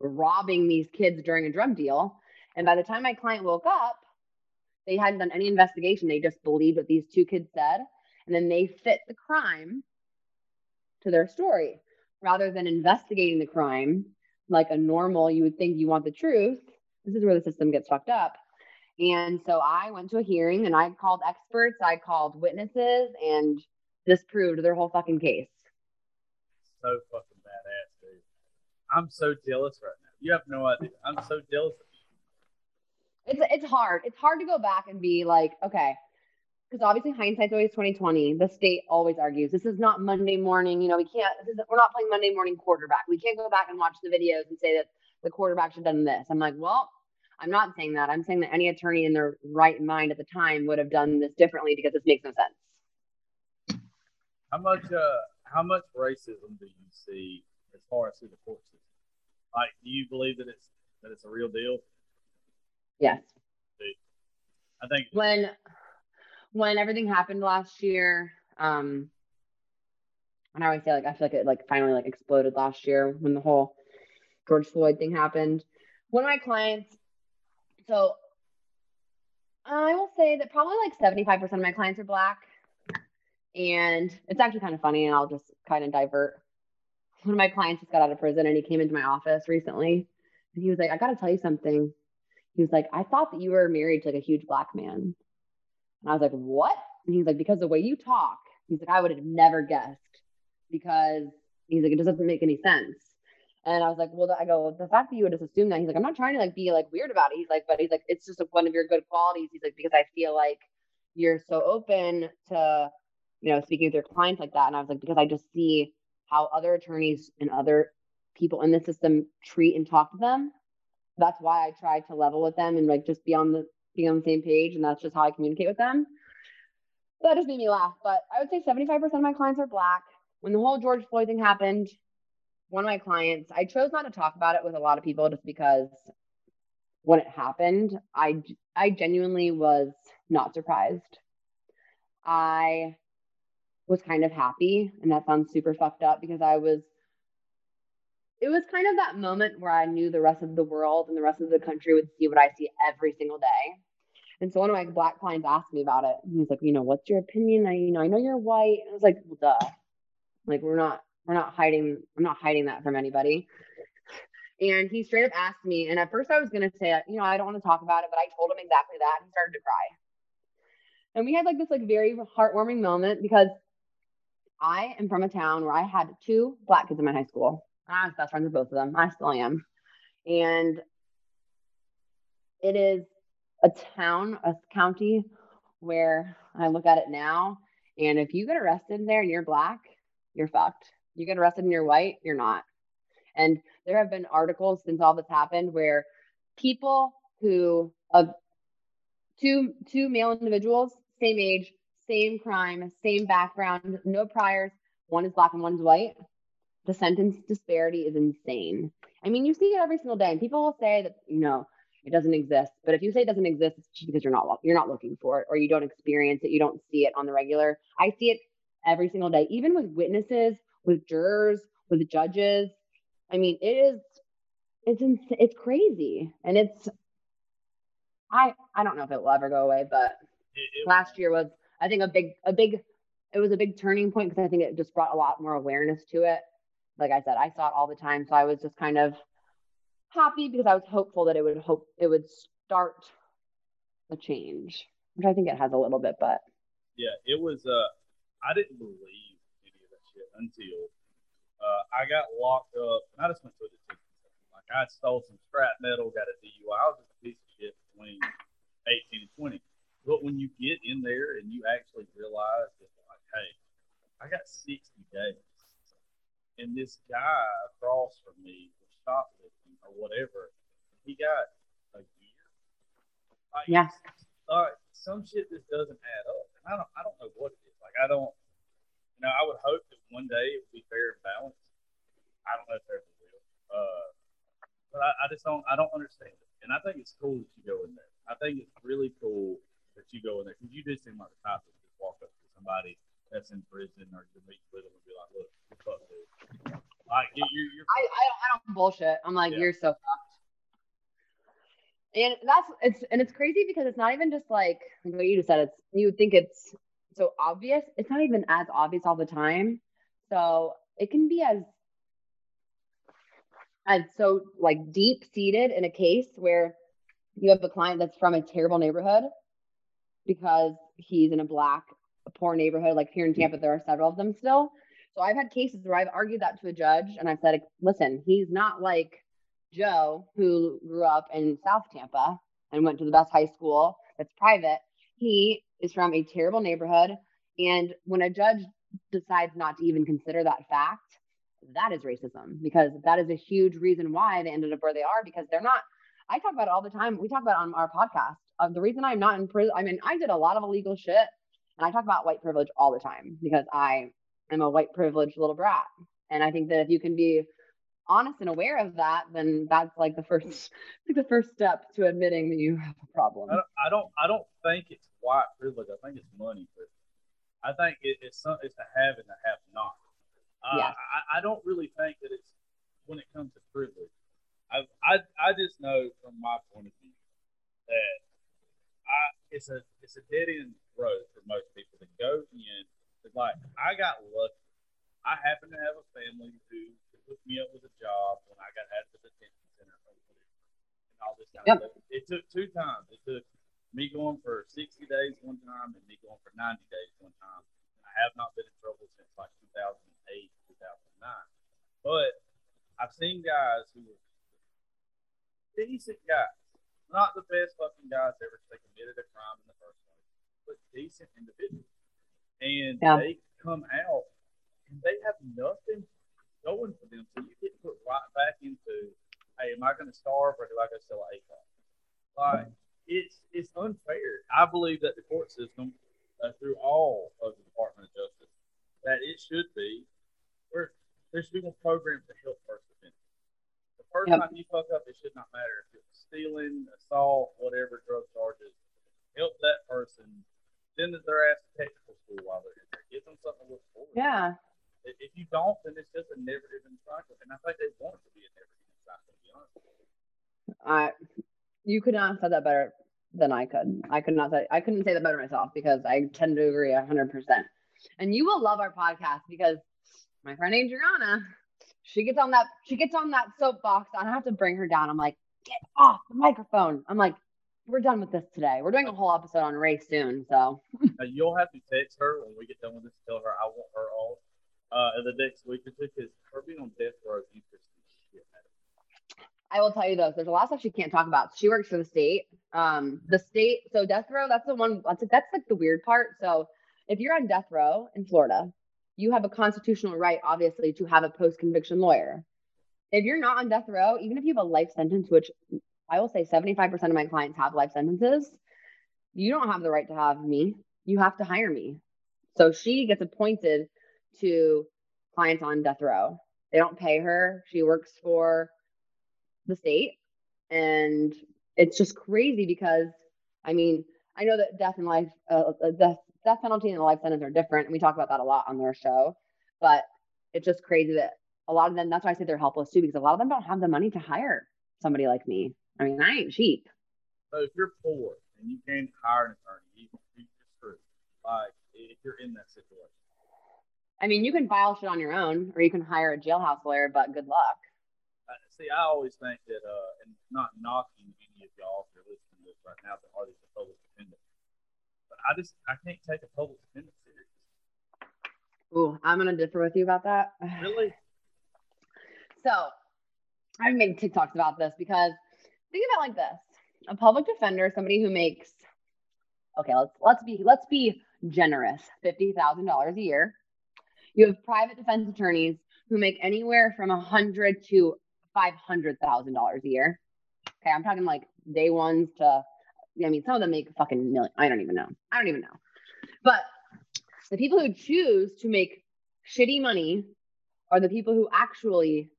robbing these kids during a drug deal. And by the time my client woke up, they hadn't done any investigation. They just believed what these two kids said. And then they fit the crime to their story rather than investigating the crime like a normal, you would think you want the truth. This is where the system gets fucked up. And so I went to a hearing and I called experts, I called witnesses, and disproved their whole fucking case. So fucking badass, dude. I'm so jealous right now. You have no idea. I'm so jealous. It's it's hard. It's hard to go back and be like, okay, because obviously hindsight's always 2020. The state always argues this is not Monday morning. You know, we can't. This is, we're not playing Monday morning quarterback. We can't go back and watch the videos and say that the quarterback should have done this. I'm like, well, I'm not saying that. I'm saying that any attorney in their right mind at the time would have done this differently because this makes no sense. How much? Uh, how much racism do you see as far as through the court system? Like, do you believe that it's that it's a real deal? Yes. I think when when everything happened last year, um, and I always say like I feel like it like finally like exploded last year when the whole George Floyd thing happened. One of my clients, so I will say that probably like 75% of my clients are black. And it's actually kind of funny, and I'll just kind of divert. One of my clients just got out of prison and he came into my office recently and he was like, I gotta tell you something. He was like, I thought that you were married to like a huge black man. And I was like, what? And he's like, because the way you talk, he's like, I would have never guessed because he's like, it doesn't make any sense. And I was like, well, I go, the fact that you would just assume that, he's like, I'm not trying to like be like weird about it. He's like, but he's like, it's just like, one of your good qualities. He's like, because I feel like you're so open to, you know, speaking with your clients like that. And I was like, because I just see how other attorneys and other people in the system treat and talk to them. That's why I try to level with them and like just be on the being on the same page, and that's just how I communicate with them. That just made me laugh. But I would say 75% of my clients are black. When the whole George Floyd thing happened, one of my clients, I chose not to talk about it with a lot of people just because when it happened, I I genuinely was not surprised. I was kind of happy, and that sounds super fucked up because I was it was kind of that moment where I knew the rest of the world and the rest of the country would see what I see every single day. And so one of my black clients asked me about it. He was like, you know, what's your opinion? I, you know, I know you're white. I was like, well, duh. Like we're not, we're not hiding. I'm not hiding that from anybody. And he straight up asked me, and at first I was gonna say, you know, I don't want to talk about it, but I told him exactly that. And he started to cry. And we had like this like very heartwarming moment because I am from a town where I had two black kids in my high school. I was best friends with both of them. I still am. And it is a town, a county where I look at it now. And if you get arrested there and you're black, you're fucked. You get arrested and you're white, you're not. And there have been articles since all this happened where people who of two two male individuals, same age, same crime, same background, no priors, one is black and one's white, the sentence disparity is insane. I mean, you see it every single day, and people will say that you know it doesn't exist. But if you say it doesn't exist, it's just because you're not you're not looking for it, or you don't experience it, you don't see it on the regular. I see it every single day, even with witnesses, with jurors, with judges. I mean, it is it's ins- it's crazy, and it's I I don't know if it will ever go away, but it, it, last year was I think a big a big it was a big turning point because I think it just brought a lot more awareness to it like I said, I saw it all the time. So I was just kind of happy because I was hopeful that it would hope it would start a change, which I think it has a little bit, but yeah, it was uh I didn't believe any of that shit until uh, I got locked up and I just went to a detention center. Like I stole some scrap metal, got a DUI. I was just a piece of shit between eighteen and twenty. But when you get in there and you actually realize that like, hey, I got sixty days and this guy across from me was shoplifting or whatever. He got a year. Like, yeah. Uh, some shit just doesn't add up. And I don't I don't know what it is. Like I don't you know, I would hope that one day it would be fair and balanced. I don't know if there's a will. Uh, but I, I just don't I don't understand it. And I think it's cool that you go in there. I think it's really cool that you go in there because you do seem like the type that just walk up to somebody that's in prison or you meet with them and be like, look, fuck this. Like you, you, you're I, I, don't, I don't bullshit. I'm like, Yeah. you're so fucked. And that's it's and it's crazy because it's not even just like like what you just said. It's you would think it's so obvious. It's not even as obvious all the time. So it can be as as so like deep seated in a case where you have a client that's from a terrible neighborhood because he's in a black poor neighborhood like here in tampa there are several of them still so i've had cases where i've argued that to a judge and i've said listen he's not like joe who grew up in south tampa and went to the best high school that's private he is from a terrible neighborhood and when a judge decides not to even consider that fact that is racism because that is a huge reason why they ended up where they are because they're not I talk about it all the time. We talk about on our podcast. Uh, the reason I'm not in prison, I mean, I did a lot of illegal shit, and I talk about white privilege all the time because I am a white privileged little brat. And I think that if you can be honest and aware of that, then that's like the first, like the first step to admitting that you have a problem. I don't, I don't, I don't think it's white privilege. I think it's money privilege. I think it, it's some, it's a have and a have not. Uh, Yes. I, I don't really think that it's when it comes to privilege. I, I, I just know from my point of view that I, it's a, it's a dead end road for most people to go in. It's like I got lucky. I happen to have a family who hooked me up with a job when I got out of the detention center and all this kind Yep. of stuff. It took two times. It took me going for 60 days one time and me going for 90 days one time. And I have not been in trouble since like 2008, 2009. But I've seen guys who were decent guys, not the best fucking guys ever they committed a crime in the first place, but decent individuals. And Yeah. they come out and they have nothing going for them. So you get put right back into, hey, am I going to starve or do I go sell an ACON? Like, it's it's unfair. I believe that the court system, uh, through all of the Department of Justice, that it should be where there should be more programs to help first offenders. The first Yep. time you fuck up, it should not matter if it's stealing, assault, whatever drug charges. Help that person. Send their ass to technical school while they're in there. Give them something to look forward to. yeah. If if you don't, then it's just a never ending cycle. And I think they want it to be a never ending cycle, to be honest. I, you could not have said that better than I could. I could not say I couldn't say that better myself because I tend to agree hundred percent. And you will love our podcast because my friend Adriana, she gets on that she gets on that soapbox. I have to bring her down. I'm like, get off the microphone. I'm like, we're done with this today. We're doing a whole episode on race soon. So Now, you'll have to text her when we get done with this. Tell her I want her on uh, in the next week or two because her being on death row interests the shit out of me. I will tell you though, There's a lot of stuff she can't talk about. She works for the state. Um, the state. So death row. That's the one. That's that's like the weird part. So if you're on death row in Florida, you have a constitutional right, obviously, to have a post conviction lawyer. If you're not on death row, even if you have a life sentence, which I will say 75% of my clients have life sentences, you don't have the right to have me. You have to hire me. So she gets appointed to clients on death row. They don't pay her. She works for the state. And it's just crazy because, I mean, I know that death and life, uh, uh, death, death penalty and the life sentence are different. And we talk about that a lot on their show. But it's just crazy that a lot of them, that's why I say they're helpless too, because a lot of them don't have the money to hire somebody like me. I mean, I ain't cheap. So if you're poor and you can't hire an attorney, you, you're screwed. Like if you're in that situation. I mean, you can file shit on your own or you can hire a jailhouse lawyer, but good luck. Uh, see, I always think that, uh, and not knocking any of y'all if you're listening to this right now that are these public defendants, but I just I can't take a public defendant serious. Ooh, I'm going to differ with you about that. Really? So I've made TikToks about this because think about like this: a public defender, somebody who makes okay, let's let's be let's be generous, fifty thousand dollars a year. You have private defense attorneys who make anywhere from a hundred to five hundred thousand dollars a year. Okay, I'm talking like day ones to I mean, some of them make fucking million. I don't even know. I don't even know. But the people who choose to make shitty money are the people who actually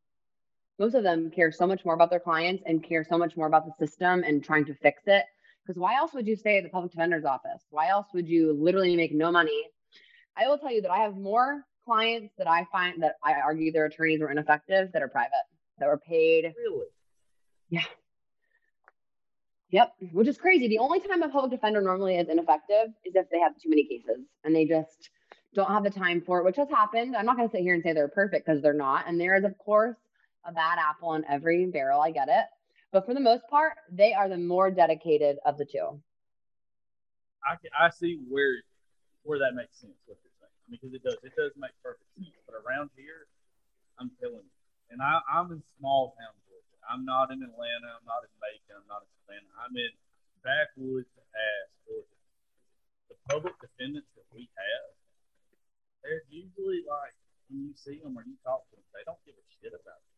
most of them care so much more about their clients and care so much more about the system and trying to fix it. Because why else would you stay at the public defender's office? Why else would you literally make no money? I will tell you that I have more clients that I find that I argue their attorneys were ineffective that are private, that were paid. Really? Yeah. Yep, which is crazy. The only time a public defender normally is ineffective is if they have too many cases and they just don't have the time for it, which has happened. I'm not going to sit here and say they're perfect because they're not. And there is, of course, a bad apple in every barrel. I get it. But for the most part, they are the more dedicated of the two. I, I see where where that makes sense. What you're saying, because it does. It does make perfect sense. But around here, I'm telling you, and I, I'm in small town Georgia. I'm not in Atlanta. I'm not in Macon. I'm not in Savannah. I'm in backwoods ass Georgia. The public defendants that we have, they're usually like when you see them or you talk to them, they don't give a shit about you.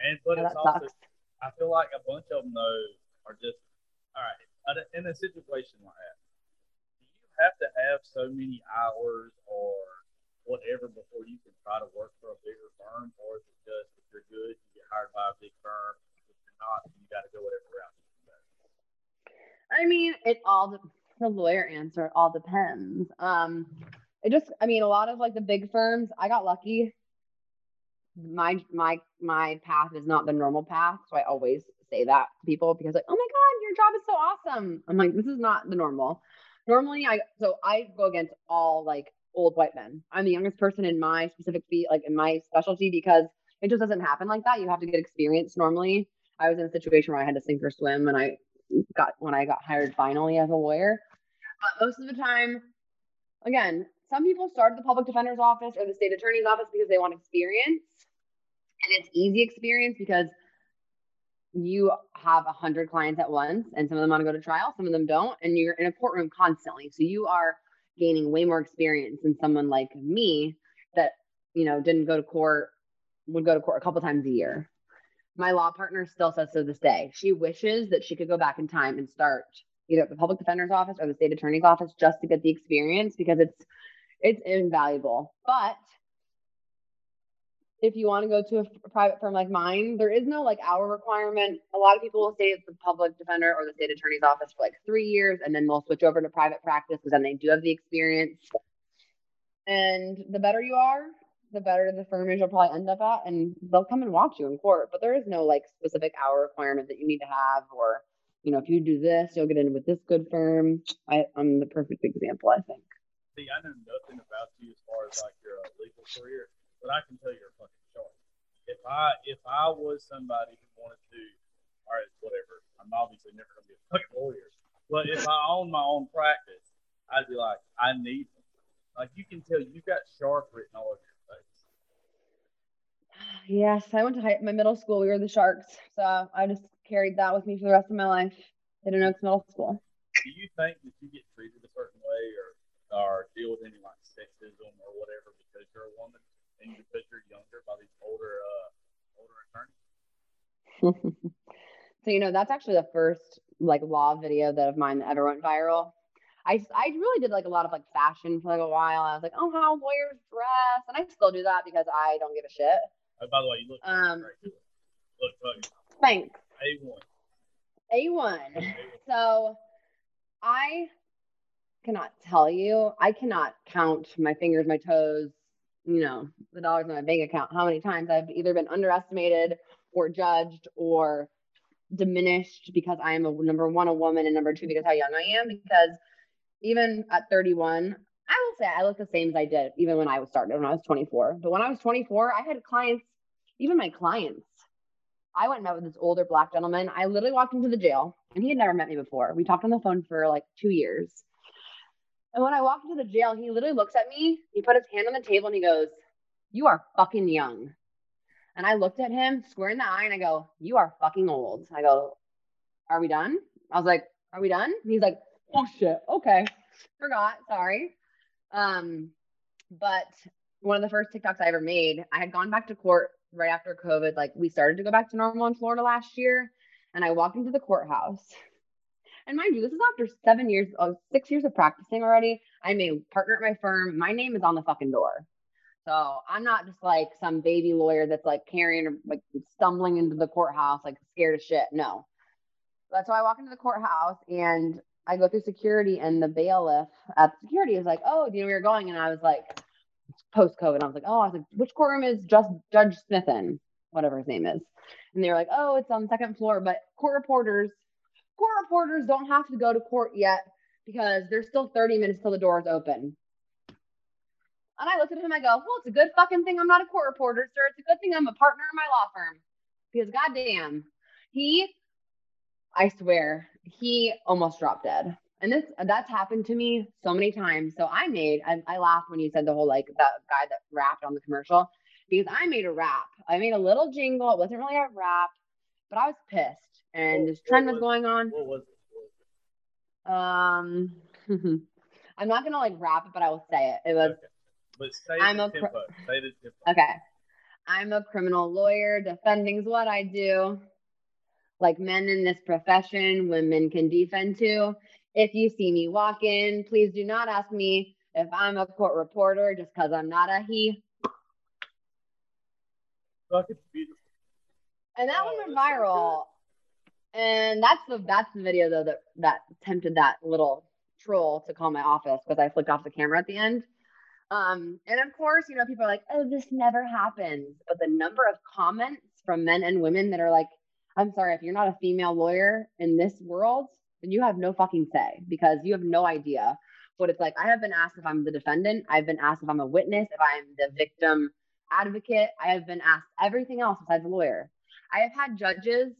And but Yeah, it's also, sucks. I feel like a bunch of them though are just all right. In a situation like that, do you have to have so many hours or whatever before you can try to work for a bigger firm, or is it just if you're good, you get hired by a big firm? If you're not, you got to go whatever route you can go. I mean, it all de- the lawyer answer. It all depends. Um, it just, I mean, a lot of like the big firms. I got lucky. My my my path is not the normal path, so I always say that to people because like, oh my god, your job is so awesome. I'm like, this is not the normal. Normally, I so I go against all like old white men. I'm the youngest person in my specific like in my specialty, because it just doesn't happen like that. You have to get experience. Normally, I was in a situation where I had to sink or swim, and I got when I got hired finally as a lawyer. But most of the time, again, some people start at the public defender's office or the state attorney's office because they want experience. And it's easy experience because you have a hundred clients at once and some of them want to go to trial, some of them don't, and you're in a courtroom constantly. So you are gaining way more experience than someone like me that, you know, didn't go to court, would go to court a couple times a year my law partner still says to this day she wishes that she could go back in time and start either at the public defender's office or the state attorney's office just to get the experience because it's it's invaluable. But if you want to go to a private firm like mine there is no like hour requirement. A lot of people will stay at the public defender or the state attorney's office for like three years and then they'll switch over to private practice because then they do have the experience. And the better you are the better the firm is you'll probably end up at and they'll come and watch you in court. But there is no like specific hour requirement that you need to have or you know if you do this you'll get in with this good firm. I, i'm the perfect example i think See, I know nothing about you as far as like your uh, legal career, but I can tell you're fucking sharp. If I if I was somebody who wanted to, all right, whatever. I'm obviously never gonna be a fucking lawyer, but if I owned my own practice, I'd be like, I need them. Like you can tell, you got sharp written all over your face. yes i went to high, my middle school we were the sharks so i just carried that with me for the rest of my life didn't know it's middle school Do you think that you get treated a certain way, or or deal with any like sexism or whatever because you're a woman and because you're younger by these older uh older attorneys? so you know that's actually the first like law video that of mine that ever went viral I, I really did like a lot of like fashion for like a while i was like oh how lawyers dress and i still do that because i don't give a shit Oh, by the way, you look Um, great. too. Look, thanks A one. a1 so i cannot tell you i cannot count my fingers my toes you know the dollars in my bank account how many times i've either been underestimated or judged or diminished because I am a number one a woman and number two because how young I am. Because even at 31, I will say I look the same as I did even when I was started when I was 24. But when I was 24, I had clients, even my clients. I went and met with this older black gentleman. I literally walked into the jail and he had never met me before. We talked on the phone for like two years. And when I walked into the jail, he literally looks at me, he put his hand on the table and he goes, You are fucking young. And I looked at him square in the eye and I go, You are fucking old. I go, Are we done? I was like, Are we done? And he's like, Oh shit. Okay. Forgot. Sorry. Um, but one of the first TikToks I ever made, I had gone back to court right after COVID. Like we started to go back to normal in Florida last year. And I walked into the courthouse. And mind you, this is after seven years, oh, six years of practicing already. I'm a partner at my firm. My name is on the fucking door. So I'm not just like some baby lawyer that's like carrying, or like stumbling into the courthouse, like scared of shit. No. That's why I walk into the courthouse and I go through security, and the bailiff at security is like, "Oh, do you know where you're going?" And I was like, post COVID. I was like, oh, I was like, which courtroom is just Judge Smith in? Whatever his name is. And they were like, oh, it's on the second floor. But court reporters, court reporters don't have to go to court yet because there's still 30 minutes till the doors open. And I looked at him, I go, well, it's a good fucking thing I'm not a court reporter, sir. It's a good thing I'm a partner in my law firm. Because goddamn, he, I swear, he almost dropped dead. And this that's happened to me so many times. So I made I, I laughed when you said the whole like that guy that rapped on the commercial because I made a rap. I made a little jingle. It wasn't really a rap, but I was pissed. And what, this trend was, was, going on. What was it? Um, I'm not gonna like wrap it, but I will say it. It was. Okay. But say I'm a tempo. Say the tempo. Okay. I'm a criminal lawyer. Defending's what I do. Like men in this profession, women can defend too. If you see me walk in, please do not ask me if I'm a court reporter just because I'm not a he. And that one went viral. And that's the that's the video though that that tempted that little troll to call my office because I flicked off the camera at the end. Um, and of course, you know, people are like, oh, this never happens. But the number of comments from men and women that are like, I'm sorry, if you're not a female lawyer in this world, then you have no fucking say because you have no idea what it's like. I have been asked if I'm the defendant. I've been asked if I'm a witness, if I'm the victim advocate. I have been asked everything else besides a lawyer. I have had judges,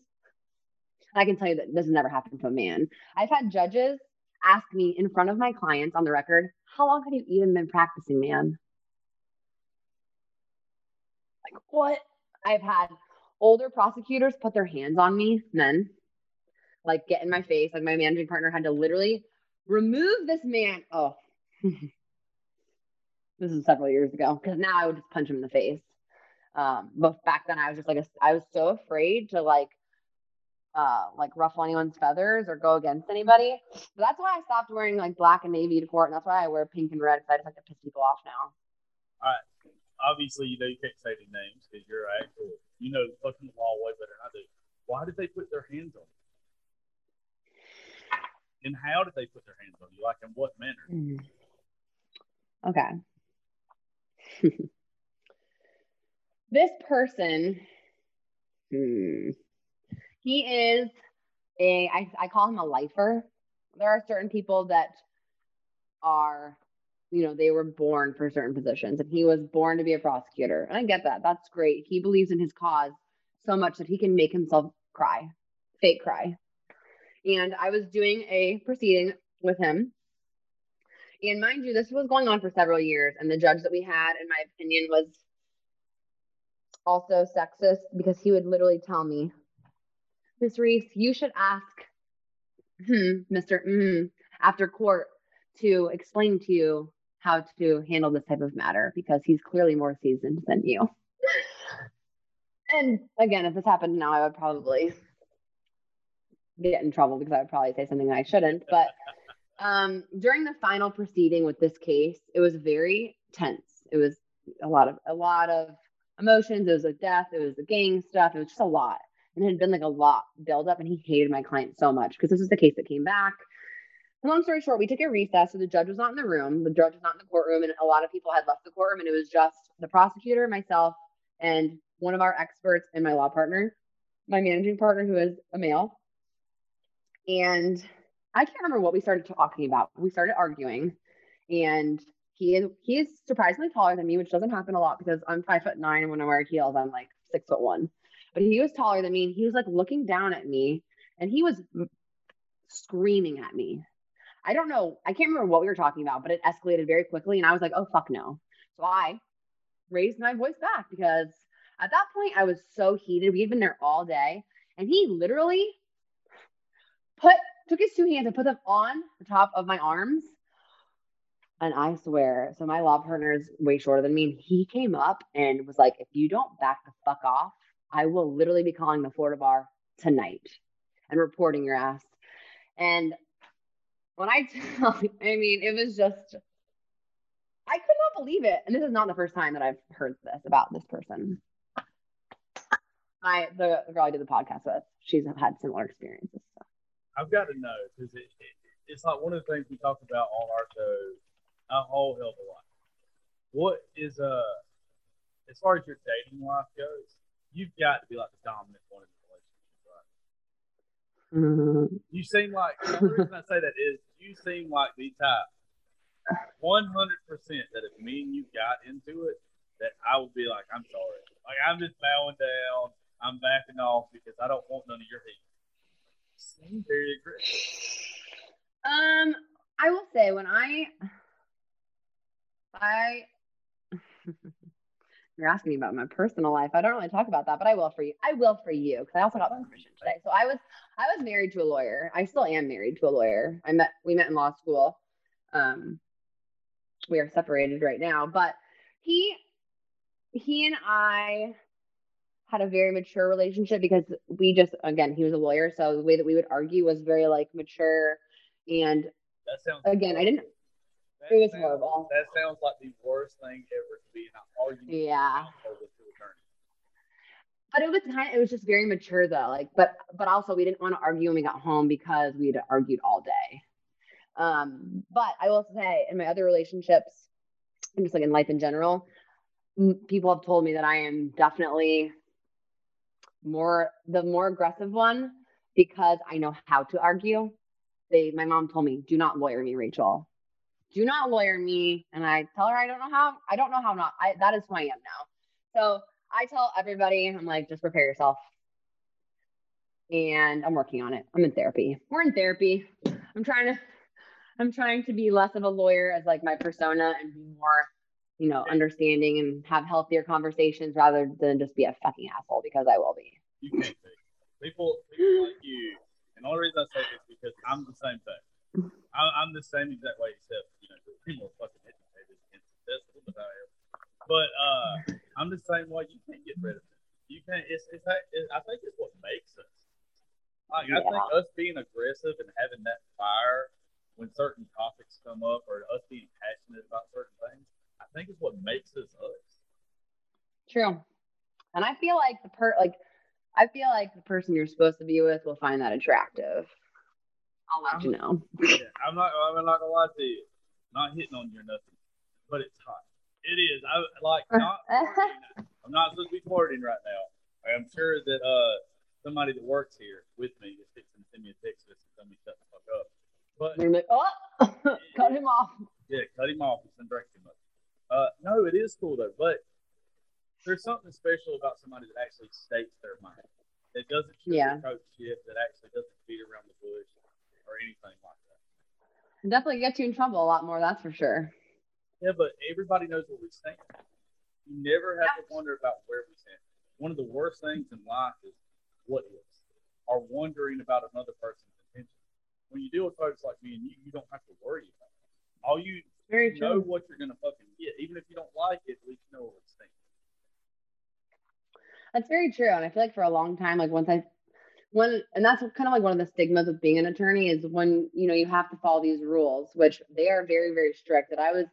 I can tell you that this has never happened to a man. I've had judges ask me in front of my clients on the record, how long have you even been practicing, man? Like, what? I've had older prosecutors put their hands on me, men, like get in my face. Like my managing partner had to literally remove this man. Oh, this is several years ago because now I would just punch him in the face. Um, but back then I was just like, a, I was so afraid to like, uh, like ruffle anyone's feathers or go against anybody. But that's why I stopped wearing like black and navy to court, and that's why I wear pink and red because I just like to piss people off now. All right. Obviously, you know you can't say any names because you're actual. You know fucking the law way better than I do. Why did they put their hands on you? And how did they put their hands on you? Like in what manner? Mm. Okay. this person, hmm, he is a, I, I call him a lifer. There are certain people that are, you know, they were born for certain positions and he was born to be a prosecutor. And I get that. That's great. He believes in his cause so much that he can make himself cry, fake cry. And I was doing a proceeding with him and mind you, this was going on for several years. And the judge that we had, in my opinion, was also sexist because he would literally tell me, Miss Reese, you should ask hmm, Mr. Mm, after court to explain to you how to handle this type of matter because he's clearly more seasoned than you. and again, if this happened now, I would probably get in trouble because I would probably say something I shouldn't. But um, during the final proceeding with this case, it was very tense. It was a lot of a lot of emotions. It was a death. It was the gang stuff. It was just a lot, and it had been like a lot build up. And he hated my client so much because this is the case that came back. Long story short, we took a recess, so the judge was not in the room. The judge was not in the courtroom, and a lot of people had left the courtroom, and it was just the prosecutor, myself, and one of our experts and my law partner, my managing partner, who is a male. And I can't remember what we started talking about. We started arguing, and he is he is surprisingly taller than me, which doesn't happen a lot because I'm five foot nine, and when I wear heels, I'm like six foot one. But he was taller than me, and he was like looking down at me, and he was screaming at me. I don't know. I can't remember what we were talking about, but it escalated very quickly, and I was like, "Oh fuck no!" So I raised my voice back because at that point I was so heated. We had been there all day, and he literally put took his two hands and put them on the top of my arms. And I swear, so my law partner is way shorter than me. And he came up and was like, if you don't back the fuck off, I will literally be calling the Florida bar tonight and reporting your ass. And when I tell you, I mean, it was just, I could not believe it. And this is not the first time that I've heard this about this person. I, the girl I did the podcast with, she's had similar experiences. So. I've got to know because it, it, it's like one of the things we talk about on our show a whole hell of a lot. what is uh as far as your dating life goes, you've got to be like the dominant one in the relationship, right? Mhm. You seem like the reason I say that is you seem like the type one hundred percent that if me and you got into it, that I would be like, I'm sorry. Like I'm just bowing down, I'm backing off because I don't want none of your heat. Seem very aggressive. Um, I will say when I, I, you're asking me about my personal life. I don't really talk about that, but I will for you. I will for you because I also got permission today. So I was, I was married to a lawyer. I still am married to a lawyer. I met, we met in law school. Um, we are separated right now, but he, he and I had a very mature relationship because we just, again, he was a lawyer, so the way that we would argue was very like mature and That sounds again, I didn't. That It was sounds- horrible. That sounds like the worst thing ever to be in an argument Yeah. with your attorney. But it was kind of, it was just very mature though. Like, but but also we didn't want to argue when we got home because we had argued all day. Um, but I will say in my other relationships, and just like in life in general, m- people have told me that I am definitely more the more aggressive one because I know how to argue. They, my mom told me, do not lawyer me, Rachel. Do not lawyer me. And I tell her I don't know how. I don't know how not. I that is who I am now. So I tell everybody, I'm like, just prepare yourself. And I'm working on it. I'm in therapy. We're in therapy. I'm trying to, I'm trying to be less of a lawyer as like my persona and be more, you know, understanding and have healthier conversations rather than just be a fucking asshole because I will be. People, people like you, and the only reason I say this is because I'm the same thing. I'm the same exact way, you know, fucking educated and successful, but I am. But uh, I'm the same way. You can't get rid of it. You can't. It's, it's, it's I think it's what makes us. Like I think us being aggressive and having that fire when certain topics come up, or us being passionate about certain things, I think is what makes us us. True. And I feel like the per like I feel like the person you're supposed to be with will find that attractive. I'll let you know. yeah, I'm not. I'm not gonna lie to you. Not hitting on you or nothing, but it's hot. It is. I like not. I'm not supposed to be flirting right now. I'm sure that uh somebody that works here with me is fixing to send me a text message and tell me shut the fuck up. But You're like, oh, cut him off. yeah, cut him off. He's been drinking too much. Uh, no, it is cool though. But there's something special about somebody that actually states their mind. That doesn't Yeah. sugarcoat shit. That actually doesn't beat around the bush or anything like that. It definitely gets you in trouble a lot more, that's for sure. Yeah, but everybody knows what we stand. You never have to wonder about where we stand. One of the worst things in life is what ifs, or wondering about another person's intention. When you deal with folks like me and you, you don't have to worry about it. All you Very know true. what you're gonna fucking get, even if you don't like it. At least you know where it stands. That's very true. And I feel like for a long time, like once I and that's kind of like one of the stigmas of being an attorney is when you know you have to follow these rules, which they are very, very strict. That I was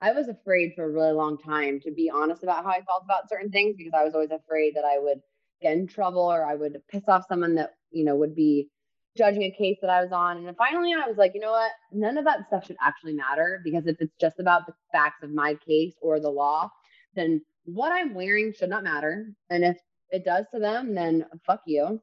I was afraid for a really long time to be honest about how I felt about certain things because I was always afraid that I would get in trouble or I would piss off someone that, you know, would be judging a case that I was on. And finally I was like, you know what? None of that stuff should actually matter because if it's just about the facts of my case or the law, then what I'm wearing should not matter. And if it does to them, then fuck you.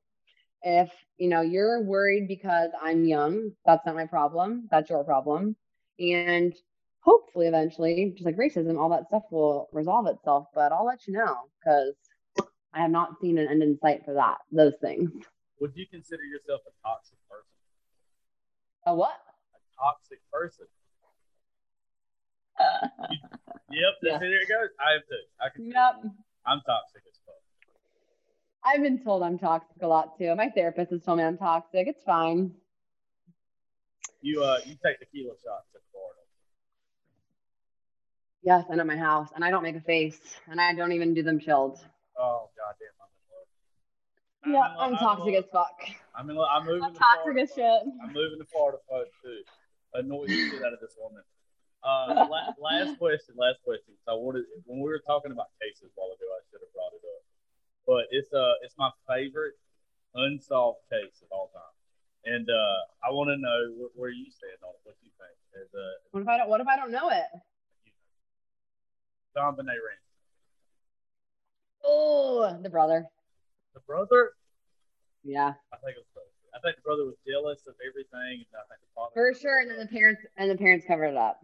If you know you're worried because I'm young, that's not my problem. That's your problem. And hopefully eventually, just like racism, all that stuff will resolve itself. But I'll let you know because I have not seen an end in sight for that, those things. Would you consider yourself a toxic person? A what? A toxic person? Yep, that's Yeah. it. There it goes. I am too. I can. Yep. I'm toxic as fuck. I've been told I'm toxic a lot too. My therapist has told me I'm toxic. It's fine. You uh, you take tequila shots in Florida. Yes, and at my house, and I don't make a face, and I don't even do them chilled. Oh goddamn, I'm. Yeah. I'm in toxic love. as fuck. I'm in. I'm moving I'm to toxic Florida. as shit. I'm moving to Florida, folks, too. Annoy the shit out of this woman. Uh, la- last question. Last question. So I wanted when we were talking about cases a while ago, I should have brought it up. But it's uh it's my favorite unsolved case of all time, and uh, I want to know wh- where you stand on it. What you think? As a What if I don't? What if I don't know it? JonBenét Ramsey. Oh, the brother. The brother, Yeah, I think it was brother. I think the brother was jealous of everything, and I think the father for sure. And then the parents and the parents covered it up.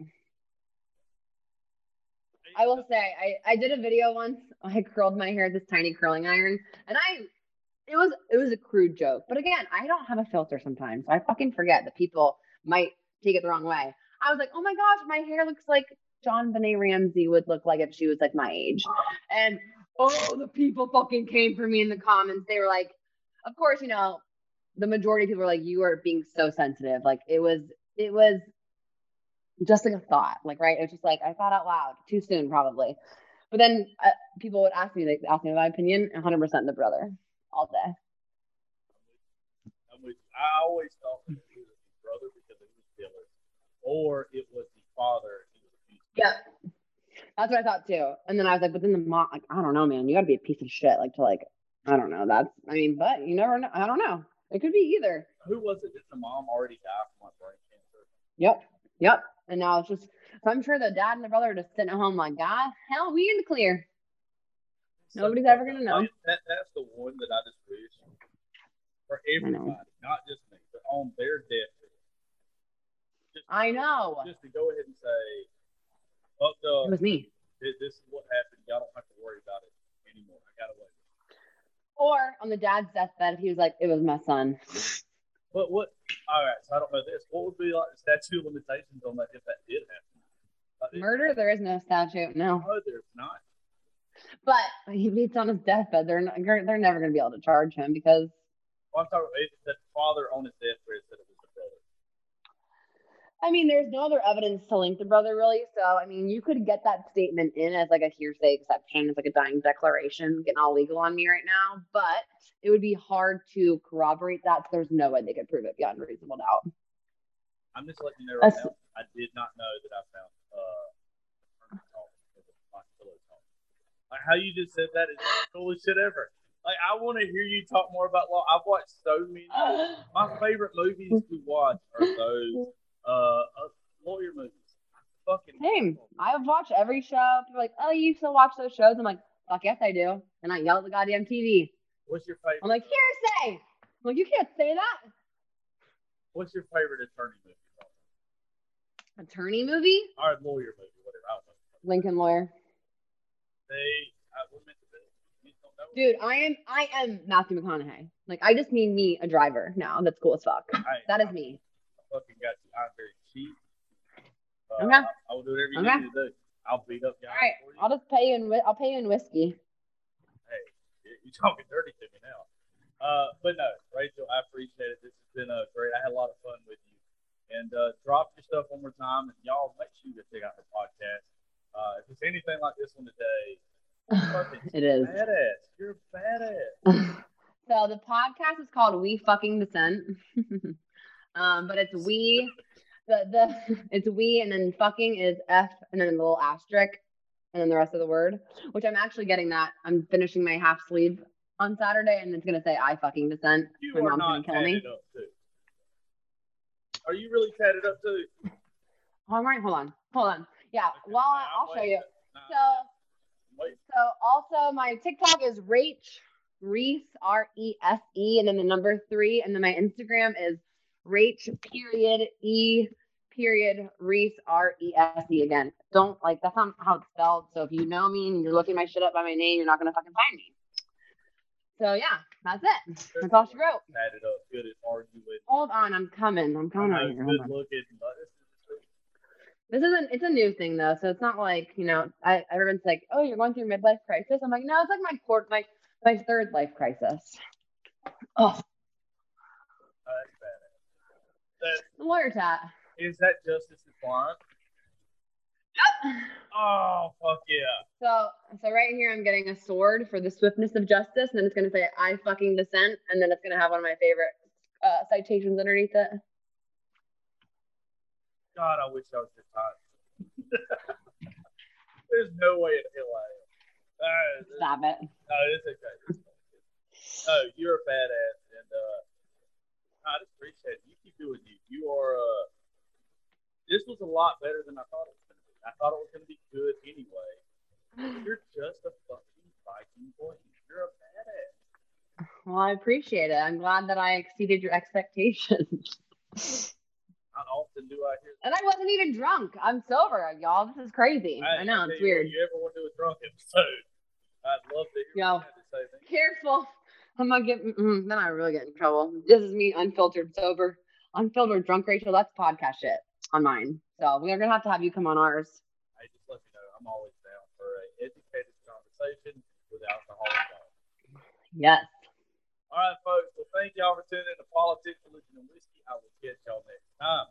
I will say, I, I did a video once. I curled my hair with this tiny curling iron, and I, it was it was a crude joke. But again, I don't have a filter sometimes. So I fucking forget that people might take it the wrong way. I was like, oh my gosh, my hair looks like JonBenét Ramsey would look like if she was like my age. And oh, the people fucking came for me in the comments. They were like, of course, you know, the majority of people were like, you are being so sensitive. Like it was, it was just like a thought, like right. It was just like I thought out loud too soon, probably. But then uh, people would ask me, they ask me my opinion. 100 percent the brother all day. I always thought that it was the brother because he was jealous, or it was the father. He was abusive. Yep. That's what I thought too. And then I was like, but then the mom, like, I don't know, man. You got to be a piece of shit, like to like, I don't know. That's, I mean, but you never know. I don't know. It could be either. Who was it? Did the mom already die from like brain cancer? Yep. Yep. And now it's just, so I'm sure the dad and the brother are just sitting at home like, God, hell, we in the clear. Nobody's ever gonna know. Like, that, that's the one that I just wish for everybody, not just me, but on their deathbed. Just, I know. Just to go ahead and say, "Fuck It was me. this, this is what happened. Y'all don't have to worry about it anymore. I got away." Or on the dad's deathbed, if he was like, it was my son. But what? All right, so I don't know this. What would be like the statute of limitations on that if that did happen? Like, Murder, there is no statute. No. No, there's not. But he beats on his deathbed. They're not, they're never going to be able to charge him because Well, I'm talking about the father on his deathbed said it was the brother. I mean, there's no other evidence to link the brother really. So I mean, you could get that statement in as like a hearsay exception, as like a dying declaration, getting all legal on me right now. But it would be hard to corroborate that. There's no way they could prove it beyond reasonable doubt. I'm just letting you know right now. I did not know that I found uh Herman Talk with my pillow talk. Like how you just said that is the coolest shit ever. Like I want to hear you talk more about law. I've watched so many. My favorite movies to watch are those uh, uh lawyer movies. Fucking Same. I've watched every show. People are like, oh, you still watch those shows? I'm like, fuck yes, I do. And I yell at the goddamn TV. What's your favorite? I'm like, hearsay. I'm like, you can't say that. What's your favorite attorney movie? Attorney movie? Or lawyer movie, whatever. I. Lincoln Lawyer. They, I, we're meant to be. You don't know. Dude, I am I am Matthew McConaughey. Like I just need me a driver now. That's cool as fuck. Hey, That is I- me. I fucking got you. I'm very cheap. Uh, Okay. I, I will do whatever you Okay. need to do. I'll beat up guys All right, for you. I'll just pay you in I'll pay you in whiskey. You're talking dirty to me now. Uh, but no, Rachel, I appreciate it. This has been uh, great. I had a lot of fun with you. And uh, drop your stuff one more time, and y'all make sure you check out the podcast. Uh, if it's anything like this one today, fucking It is. badass. You're a badass. so the podcast is called We Fucking Dissent. um, but it's we the the it's we and then fucking is F and then a little asterisk and then the rest of the word. Which I'm actually getting that. I'm finishing my half sleeve on Saturday and it's gonna say I fucking dissent. You My are mom's gonna not kill me. Are you really tatted up too? All right, hold on. Hold on. Yeah, Okay, well nah, I'll show you. Nah, So wait. So also my TikTok is Rach Reese R E S E and then the number three and then my Instagram is Rach period E period Reese R E S E again. Don't like that's not how it's spelled. So if you know me and you're looking my shit up by my name, you're not gonna fucking find me. So yeah, that's it. That's all she wrote. Tatted up, good at arguing. Hold on, I'm coming. I'm coming here. Good looking, this is the truth. This isn't it's a new thing though, so it's not like, you know, I everyone's like, Oh, you're going through midlife crisis. I'm like, no, it's like my court my my third life crisis. Oh, Oh, that's badass. That, the lawyer tat. Is that Justice's client? Yep. Oh, fuck yeah. So so right here I'm getting a sword for the swiftness of justice, and then it's gonna say I fucking dissent, and then it's gonna have one of my favorite uh, citations underneath it. God, I wish I was this hot. There's no way in hell I am. Stop it. no, it's okay. No, you're a badass, and uh, I just appreciate it. You keep doing you. You are. Uh, this was a lot better than I thought it was going to be. I thought it was going to be good anyway, You're just a fucking Viking boy. You're a badass. Well, I appreciate it. I'm glad that I exceeded your expectations. How often do I hear and I wasn't even drunk. I'm sober, y'all. This is crazy. I, know, it's weird. You ever want to do a drunk episode? I'd love to hear Yo, what you had to. Careful. I'm not getting, mm, then I really get in trouble. This is me unfiltered sober. Unfiltered drunk Rachel, that's podcast shit on mine. So we're going to have to have you come on ours. I just let you know. I'm always down for an educated conversation with alcohol involved. Yes. All right, folks. Well, thank y'all for tuning in to Politics, Religion, and Whiskey. I will catch y'all next time.